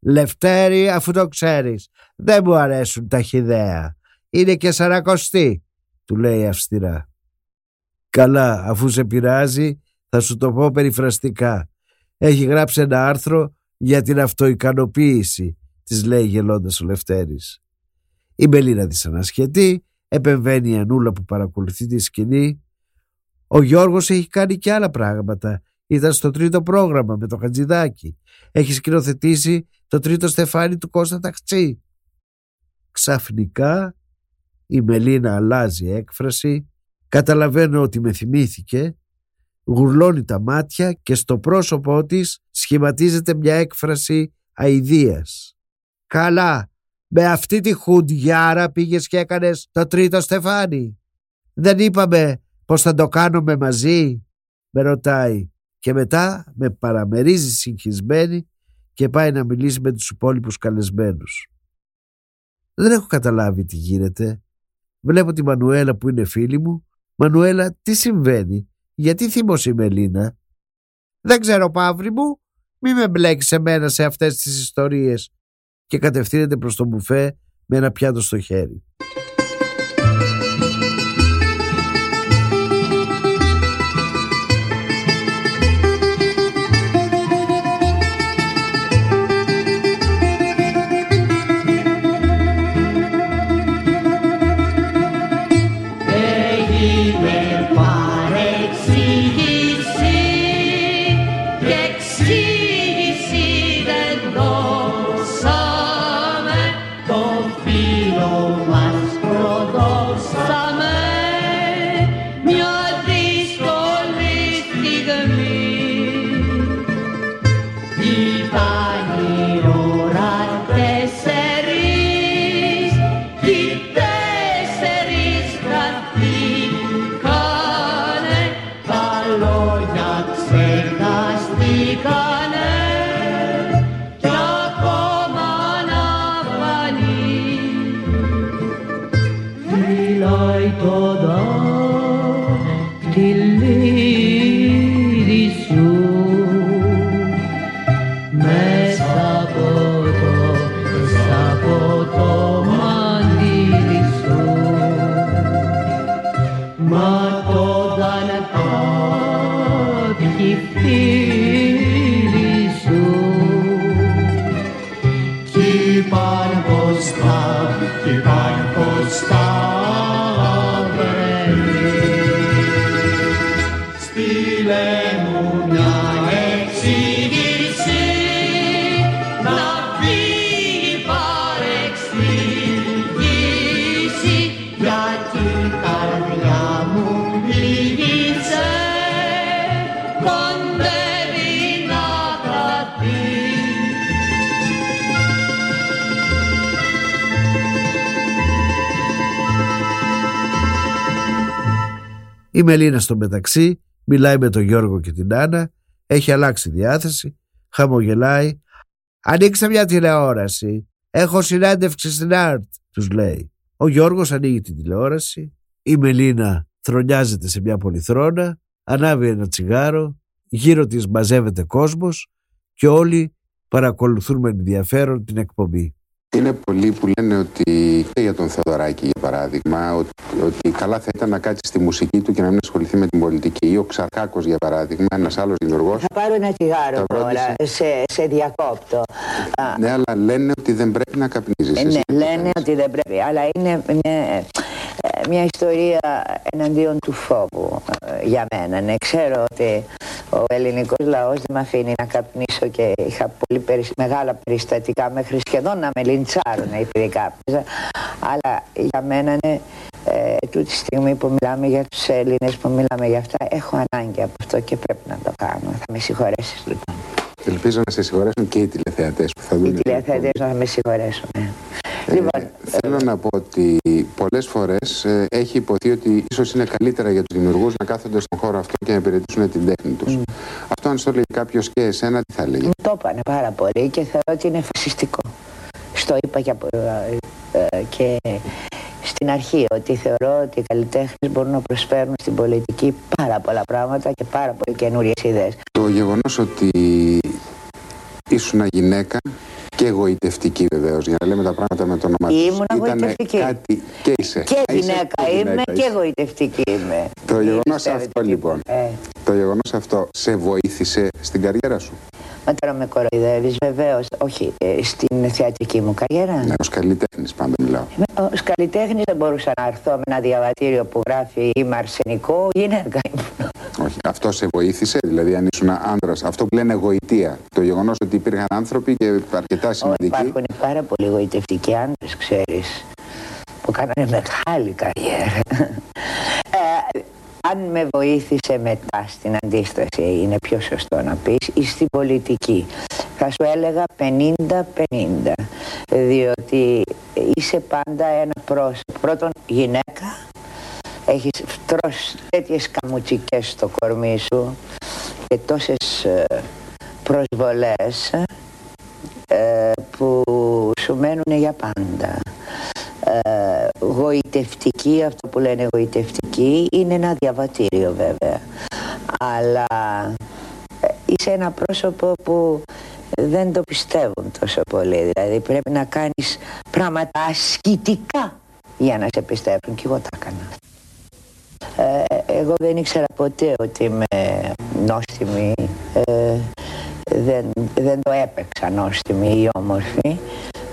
Λευτέρη αφού το ξέρεις, δεν μου αρέσουν τα χιδέα. Είναι και σαρακοστή, του λέει αυστηρά. Καλά, αφού σε πειράζει, θα σου το πω περιφραστικά. Έχει γράψει ένα άρθρο για την αυτοικανοποίηση, της λέει γελώντας ο Λευτέρης. Η Μπελίνα της ανασχετεί, επεμβαίνει η Ανούλα που παρακολουθεί τη σκηνή. Ο Γιώργος έχει κάνει και άλλα πράγματα Ήταν στο τρίτο πρόγραμμα με το Χατζηδάκι. Έχει σκηνοθετήσει το τρίτο στεφάνι του Κώστα Ταξί. Ξαφνικά η Μελίνα αλλάζει έκφραση, καταλαβαίνω ότι με θυμήθηκε, γουρλώνει τα μάτια και στο πρόσωπό της σχηματίζεται μια έκφραση αηδίας. Καλά, με αυτή τη χουντιάρα πήγες και έκανες το τρίτο στεφάνι. Δεν είπαμε πως θα το κάνουμε μαζί, με ρωτάει και μετά με παραμερίζει συγχυσμένη και πάει να μιλήσει με τους υπόλοιπους καλεσμένους. Δεν έχω καταλάβει τι γίνεται. Βλέπω τη Μανουέλα που είναι φίλη μου. Μανουέλα, τι συμβαίνει, γιατί θύμωσε η Μελίνα; Δεν ξέρω Παύρη μου, μη με μπλέκεις εμένα σε αυτές τις ιστορίες και κατευθύνεται προς το μπουφέ με ένα πιάτο στο χέρι. Η Μελίνα στο μεταξύ μιλάει με τον Γιώργο και την Άννα, έχει αλλάξει διάθεση, χαμογελάει. Ανοίξτε μια τηλεόραση. Έχω συνέντευξη στην ΑΡΤ, τους λέει. Ο Γιώργος ανοίγει την τηλεόραση. Η Μελίνα θρονιάζεται σε μια πολυθρόνα, ανάβει ένα τσιγάρο, γύρω της μαζεύεται κόσμος και όλοι παρακολουθούν με ενδιαφέρον την εκπομπή. Είναι πολλοί που λένε ότι για τον Θεοδωράκη, για παράδειγμα, ότι, ότι καλά θα ήταν να κάτσει στη μουσική του και να μην ασχοληθεί με την πολιτική. Ή ο Ξαρκάκο, για παράδειγμα, ένας άλλος δημιουργός. Θα πάρω ένα τσιγάρο τώρα, σε, σε διακόπτω. Ναι, αλλά λένε ότι δεν πρέπει να καπνίζεις. Ε, ναι, λένε ότι δεν πρέπει, αλλά είναι μια, μια ιστορία εναντίον του φόβου ε, για μένα. Ναι, ξέρω ότι ο ελληνικός λαός δεν με αφήνει να καπνίσω και είχα πολύ μεγάλα περιστατικά μέχρι σχεδόν να με λιντσάρουν επειδή κάπνιζα. Αλλά για μένα είναι ε, τούτη στιγμή που μιλάμε για τους Έλληνες, που μιλάμε για αυτά, έχω ανάγκη από αυτό και πρέπει να το κάνω. Θα με συγχωρέσεις λοιπόν. Ελπίζω να σε συγχωρέσουν και οι τηλεθεατές που θα δουν. Οι τηλεθεατές να με συγχωρέσουν, ναι. Λοιπόν, ε, θέλω να πω ότι πολλές φορές ε, έχει υποθεί ότι ίσως είναι καλύτερα για τους δημιουργούς να κάθονται στον χώρο αυτό και να υπηρετήσουν την τέχνη τους. Αυτό, αν στο λέει κάποιος και εσένα, τι θα έλεγε. Το είπανε πάρα πολύ και θεωρώ ότι είναι φασιστικό. Στο είπα και, ε, και στην αρχή ότι θεωρώ ότι οι καλλιτέχνες μπορούν να προσφέρουν στην πολιτική πάρα πολλά πράγματα και πάρα πολύ καινούριες ιδέες. Το γεγονός ότι ήσουν γυναίκα και εγωιτευτική βεβαίως, για να λέμε τα πράγματα με το όνομα του. Ήμουν εγωιτευτική. Κάτι και είσαι. Και γυναίκα είμαι και εγωιτευτική είμαι. Το γεγονός αυτό λοιπόν. Ε. Το γεγονός αυτό σε βοήθησε στην καριέρα σου; Μα τώρα με κοροϊδεύεις, βεβαίως. Όχι, ε, στην θεατρική μου καριέρα. Ναι, ως καλλιτέχνης πάντα μιλάω. Ω καλλιτέχνης δεν μπορούσα να έρθω με ένα διαβατήριο που γράφει Είμαι αρσενικό, γυναίκα ήμουν. Όχι. Αυτό σε βοήθησε, δηλαδή αν ήσουν άντρα. Αυτό που λένε γοητεία. Το γεγονός ότι υπήρχαν άνθρωποι και αρκετά σημαντικοί. Υπάρχουν πάρα πολλοί γοητευτικοί άντρε, ξέρεις, που κάνανε μεγάλη καριέρα. Ε, αν με βοήθησε μετά στην αντίσταση, είναι πιο σωστό να πεις, ή στην πολιτική. Θα σου έλεγα 50-50, διότι είσαι πάντα ένα πρόσωπο. Πρώτον, γυναίκα, έχεις τρώσει τέτοιες καμουτσικές στο κορμί σου και τόσες ε, προσβολές ε, που σου μένουν για πάντα. Ε, γοητευτική, αυτό που λένε γοητευτική, είναι ένα διαβατήριο βέβαια. Αλλά ε, είσαι ένα πρόσωπο που δεν το πιστεύουν τόσο πολύ. Δηλαδή πρέπει να κάνεις πράγματα ασκητικά για να σε πιστεύουν. Και εγώ τα έκανα. Ε, εγώ δεν ήξερα ποτέ ότι είμαι νόστιμη. Ε, δεν, δεν το έπαιξα νόστιμη ή όμορφη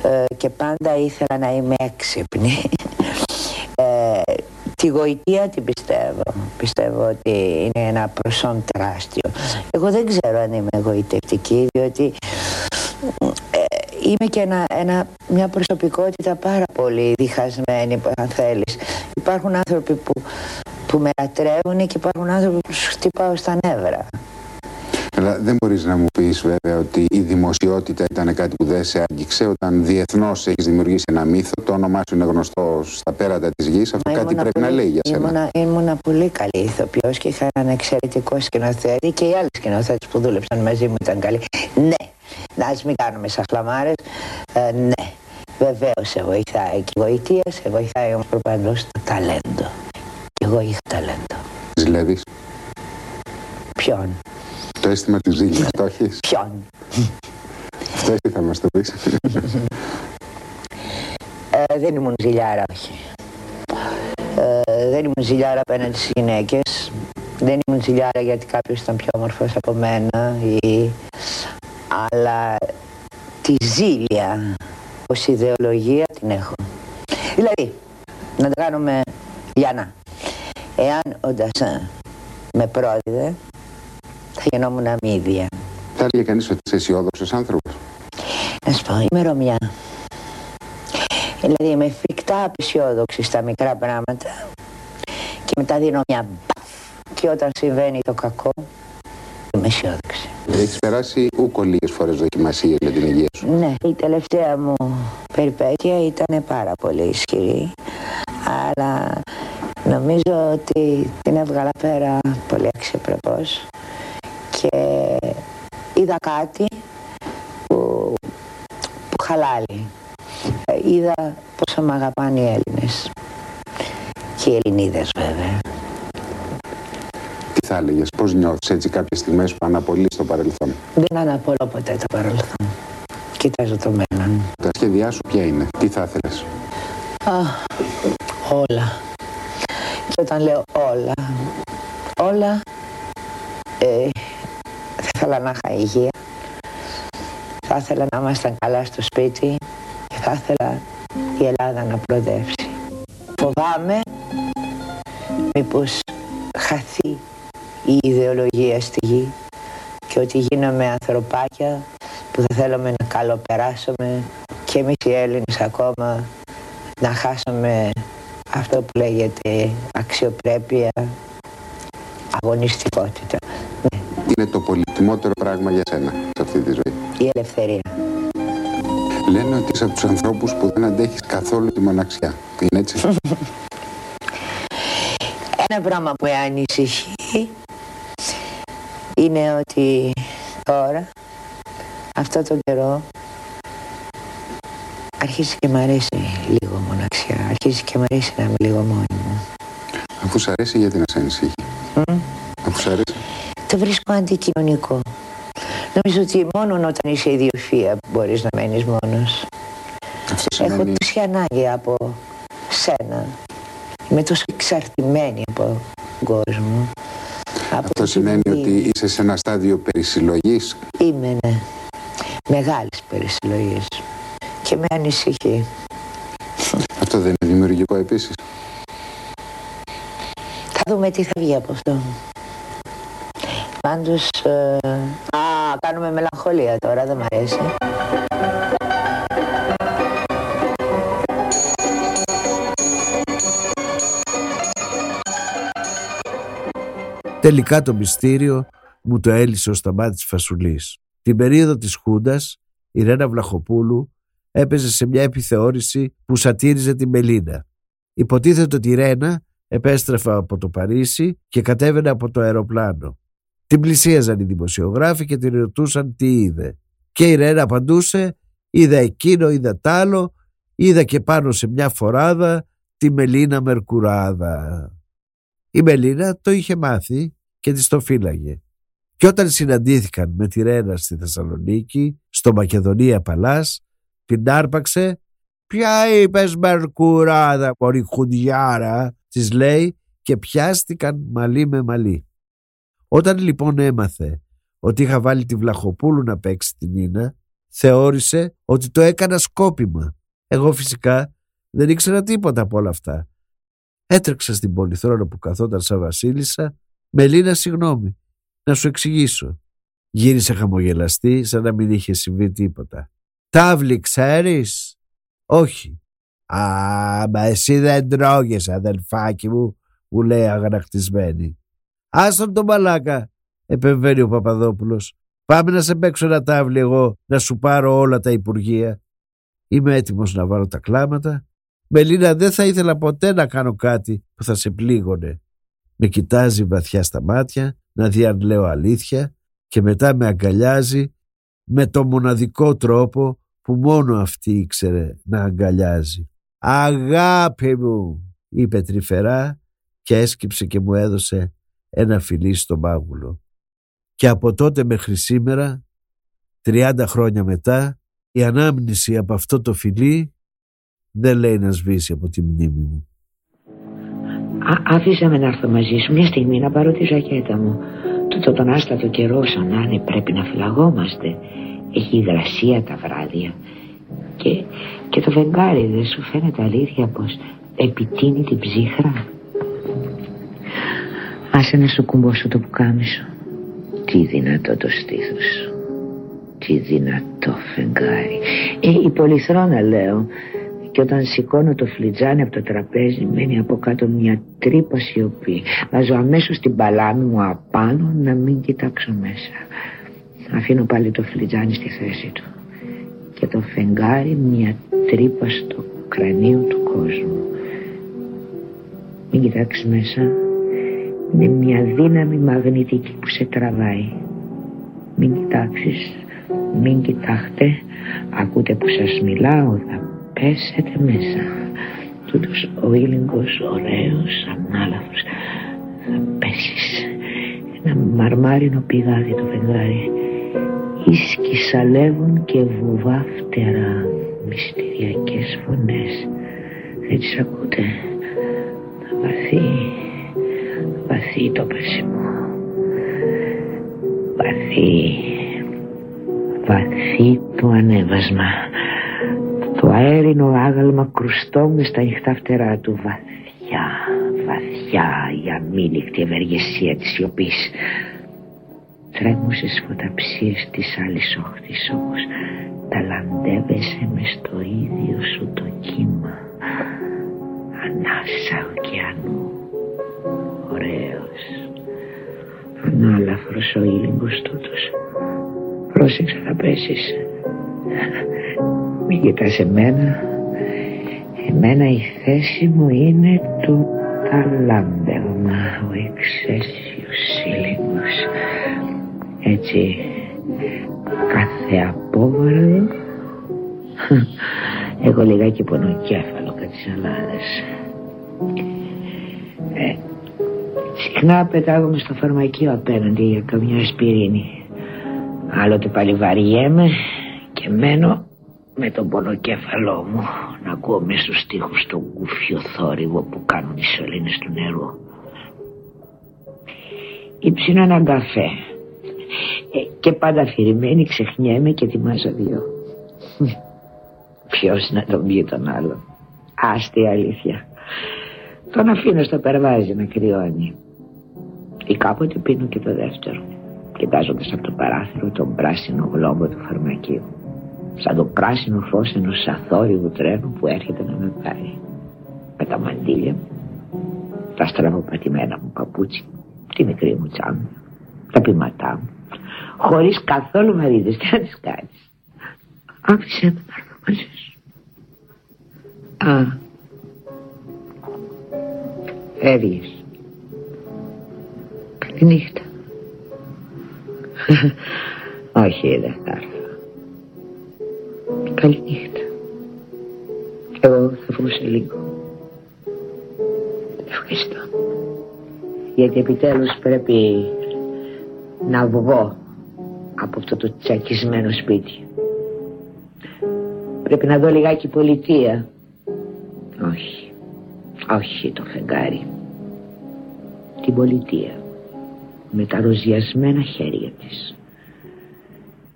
ε, και πάντα ήθελα να είμαι έξυπνη. Ε, τη γοητεία την πιστεύω. Πιστεύω ότι είναι ένα προσόν τεράστιο. Εγώ δεν ξέρω αν είμαι γοητευτική, διότι ε, είμαι και ένα, ένα, μια προσωπικότητα πάρα πολύ διχασμένη, αν θέλεις. Υπάρχουν άνθρωποι που, που με λατρεύουν και υπάρχουν άνθρωποι που σου χτυπάω στα νεύρα. Αλλά δεν μπορείς να μου πεις βέβαια ότι η δημοσιότητα ήταν κάτι που δεν σε άγγιξε όταν διεθνώς έχεις δημιουργήσει ένα μύθο, το όνομά σου είναι γνωστό στα πέρατα της γης. Αυτό κάτι πρέπει πολύ, να λέει για σένα. Ήμουνα, ήμουνα πολύ καλή ηθοποιός και είχα έναν εξαιρετικό σκηνοθέτη και οι άλλοι σκηνοθέτες που δούλεψαν μαζί μου ήταν καλοί. Ναι, να μην κάνουμε σαχλαμάρε. Ε, ναι, βεβαίως σε βοηθάει και η γοητεία, σε βοηθάει όμω προπαντό το ταλέντο. Και εγώ είχα ταλέντο. Ζηλεύεις; Ποιον; Το αίσθημα τη ζήλια, το έχεις; Ποιον; Αυτό εσύ θα μας το πεις. Ε, δεν ήμουν ζηλιάρα, όχι. Ε, δεν ήμουν ζηλιάρα απέναντι στις γυναίκες. Δεν ήμουν ζηλιάρα γιατί κάποιος ήταν πιο όμορφος από μένα. Ή... Αλλά τη ζήλια ως ιδεολογία την έχω. Δηλαδή, να το κάνουμε Λιανά. Εάν ο Ντασάν με πρόδιδε, θα γινόμουν αμύδια. Θα έλεγε κανείς ότι είσαι αισιόδοξος άνθρωπος. Να σου πω, είμαι Ρωμιά. Δηλαδή είμαι φρικτά απεσιόδοξη στα μικρά πράγματα και μετά δίνω μια μπαφ και όταν συμβαίνει το κακό είμαι αισιόδοξη. Έχει περάσει ούκο λίγες φορές δοκιμασίε για την υγεία σου. Ναι, η τελευταία μου περιπέτεια ήταν πάρα πολύ ισχυρή αλλά νομίζω ότι την έβγαλα πέρα πολύ αξιοπρεπώς και είδα κάτι που, που χαλάει. Ε, είδα πόσο με αγαπάνε οι Έλληνες και οι Ελληνίδες βέβαια. Τι θα έλεγες, πώς νιώθεις έτσι κάποιες στιγμές που αναπολύεις το παρελθόν; Δεν αναπολώ ποτέ το παρελθόν. Κοιτάζω το μέλλον. Τα σχέδιά σου ποια είναι, τι θα ήθελες; όλα. Και όταν λέω όλα, όλα ε, θα ήθελα να είχα υγεία. Θα ήθελα να ήμασταν καλά στο σπίτι και θα ήθελα η Ελλάδα να προοδεύσει. Φοβάμαι μήπως χαθεί η ιδεολογία στη γη και ότι γίνομαι ανθρωπάκια που θα θέλουμε να καλοπεράσουμε και εμείς οι Έλληνες ακόμα να χάσουμε αυτό που λέγεται αξιοπρέπεια, αγωνιστικότητα. Ναι. Είναι το πολυτιμότερο πράγμα για σένα σε αυτή τη ζωή. Η ελευθερία. Λένε ότι είσαι από τους ανθρώπους που δεν αντέχεις καθόλου τη μοναξιά. Είναι έτσι; Ένα πράγμα που ανησυχεί είναι ότι τώρα, αυτό τον καιρό, αρχίζει και μ' αρέσει λίγο μοναξιά. Αρχίζει και μ' αρέσει να είμαι λίγο μόνη μου. Αφού σ' αρέσει, γιατί να σε ανησύχει. Mm. Αφού σ' αρέσει. Το βρίσκω αντικοινωνικό. Νομίζω ότι μόνο όταν είσαι ιδιοφία μπορείς να μένεις μόνος. Αυτό σημαίνει... Έχω τόση ανάγκη από σένα. Είμαι τόσο εξαρτημένη από τον κόσμο. Αυτό σημαίνει ότι είσαι σε ένα στάδιο περισυλλογής. Είμαι, ναι. Μεγάλης περισυλλογής. Και με ανησυχεί. Αυτό δεν είναι δημιουργικό επίσης. Θα δούμε τι θα βγει από αυτό. Πάντως, ε, α, κάνουμε μελαγχολία τώρα, δεν μ' αρέσει. Τελικά το μυστήριο μου το έλυσε ο Σταμάτης Φασουλής. Την περίοδο της Χούντας, η Ρένα Βλαχοπούλου έπαιζε σε μια επιθεώρηση που σατήριζε την Μελίνα. Υποτίθεται ότι η Ρένα επέστρεφε από το Παρίσι και κατέβαινε από το αεροπλάνο. Την πλησίαζαν οι δημοσιογράφοι και την ρωτούσαν τι είδε. Και η Ρένα απαντούσε είδα εκείνο, είδα τ' άλλο, είδα και πάνω σε μια φοράδα τη Μελίνα Μερκουράδα. Η Μελίνα το είχε μάθει και της το φύλαγε. Και όταν συναντήθηκαν με τη Ρένα στη Θεσσαλονίκη, στο Μακεδονία Παλάς, την άρπαξε «Ποια είπες Μερκουράδα, μωρή χουντιάρα» της λέει και πιάστηκαν μαλλί με μαλλί. Όταν λοιπόν έμαθε ότι είχα βάλει τη Βλαχοπούλου να παίξει την Ίνα, θεώρησε ότι το έκανα σκόπιμα. Εγώ φυσικά δεν ήξερα τίποτα από όλα αυτά. Έτρεξα στην πολυθρόνα που καθόταν σαν βασίλισσα. Μελίνα, συγγνώμη, να σου εξηγήσω. Γύρισε χαμογελαστή σαν να μην είχε συμβεί τίποτα. Τάβλη ξέρεις; Όχι. Α, μα εσύ δεν τρώγες αδελφάκι μου, μου λέει αγανακτισμένη. Άστον τον μαλάκα, επεμβαίνει ο Παπαδόπουλος. Πάμε να σε παίξω ένα τάβλι εγώ, να σου πάρω όλα τα υπουργεία. Είμαι έτοιμος να βάλω τα κλάματα. Μελίνα δεν θα ήθελα ποτέ να κάνω κάτι που θα σε πλήγωνε. Με κοιτάζει βαθιά στα μάτια, να δει αν λέω αλήθεια και μετά με αγκαλιάζει με το μοναδικό τρόπο που μόνο αυτή ήξερε να αγκαλιάζει. «Αγάπη μου», είπε τρυφερά και έσκυψε και μου έδωσε ένα φιλί στο μάγουλο. Και από τότε μέχρι σήμερα, 30 χρόνια μετά, η ανάμνηση από αυτό το φιλί δεν λέει να σβήσει από τη μνήμη μου. Α, άφησα με να έρθω μαζί σου μια στιγμή να πάρω τη ζακέτα μου. Τούτο τον άστατο καιρό σαν να είναι πρέπει να φυλαγόμαστε. Έχει υγρασία τα βράδια. Και, και το βεγγάρι δεν σου φαίνεται αλήθεια πως επιτείνει την ψύχρα; Άσε να σου κουμπώσω το πουκάμισο. Τι δυνατό το στήθος σου. Τι δυνατό φεγγάρι. Ε, η πολυθρόνα λέω. Και όταν σηκώνω το φλιτζάνι από το τραπέζι μένει από κάτω μια τρύπα σιωπή. Βάζω αμέσως την παλάμη μου απάνω να μην κοιτάξω μέσα. Αφήνω πάλι το φλιτζάνι στη θέση του. Και το φεγγάρι μια τρύπα στο κρανίο του κόσμου. Μην κοιτάξεις μέσα. Είναι μια δύναμη μαγνητική που σε τραβάει. Μην κοιτάξεις, μην κοιτάχτε. Ακούτε που σας μιλάω, θα πέσετε μέσα. Τούτος ο ήλιγκος ωραίος, ανάλαφος. Θα πέσεις. Ένα μαρμάρινο πηγάδι το φεγγάρι. Ίσκι σαλεύουν και βουβά φτερά. Μυστηριακές φωνές. Δεν τις ακούτε. Θα βαθύ, βαθύ το πέσιμο. Βαθύ, βαθύ το ανέβασμα. Το αέρινο άγαλμα κρουστό με στα νυχτά φτερά του βαθιά, βαθιά η αμήλικτη ευεργεσία της σιωπής. Τρέμουσες φωταψίες της άλλης όχθης όμως ταλαντεύεσαι μες στο ίδιο σου το κύμα. Ανάσα ωκεανού, ωραίος, ανάλαφρος ο ήλιγκος τούτος. Πρόσεξε θα πέσεις. Μην κοιτάς εμένα. Εμένα η θέση μου είναι το ταλάντευμα, ο εξαίσιος ήλιγκος. Έτσι, κάθε απόβαρο έχω λιγάκι πονοκέφαλο κάτι σαλάδες. Ε, συχνά πετάγομαι στο φαρμακείο απέναντι για καμιά ασπιρίνη. Άλλοτε πάλι βαριέμαι και μένω με τον πονοκέφαλό μου να ακούω μέσα στους στίχους τον κούφιο θόρυβο που κάνουν οι σωλήνες του νερού. Υψινώ έναν καφέ ε, και πάντα αφηρημένη ξεχνιέμαι και ετοιμάζω δύο. Ποιος να τον πει τον άλλο. Άστη αλήθεια. Τον αφήνω στο περβάζι να κρυώνει. Ή κάποτε πίνω και το δεύτερο. κοιτάζοντας από το παράθυρο τον πράσινο γλόμπο του φαρμακείου σαν το πράσινο φως ενός αθόρυβου τρένου που έρχεται να με πάρει με τα μαντήλια μου τα στραβοπατημένα μου παπούτσι τη μικρή μου τσάμια τα πηματά μου χωρίς καθόλου μαρίδες. Τι να τις κάνεις. Άφησε με να έρθω μαζί σου. Α. Φεύγεις. Καληνύχτα όχι δεν θα έρθω. Καληνύχτα. Εγώ θα βγω σε λίγο. Ευχαριστώ. Γιατί επιτέλους πρέπει να βγω από αυτό το τσακισμένο σπίτι. Πρέπει να δω λιγάκι πολιτεία. Όχι. Όχι το φεγγάρι. Την πολιτεία. Με τα ροζιασμένα χέρια της.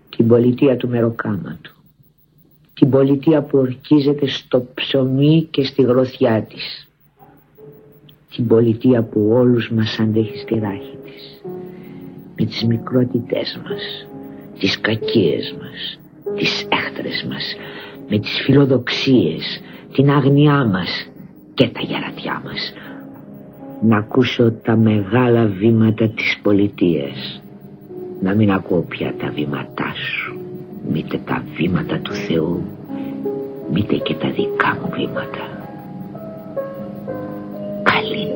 Την πολιτεία του μεροκάματου την πολιτεία που ορκίζεται στο ψωμί και στη γροθιά της. Την πολιτεία που όλους μας αντέχει στη ράχη της. Με τις μικρότητές μας, τις κακίες μας, τις έχτρες μας, με τις φιλοδοξίες, την άγνοιά μας και τα γερατιά μας. Να ακούσω τα μεγάλα βήματα της πολιτείας. Να μην ακούω πια τα βήματά σου μήτε τα βήματα του Θεού μήτε και τα δικά μου βήματα καλή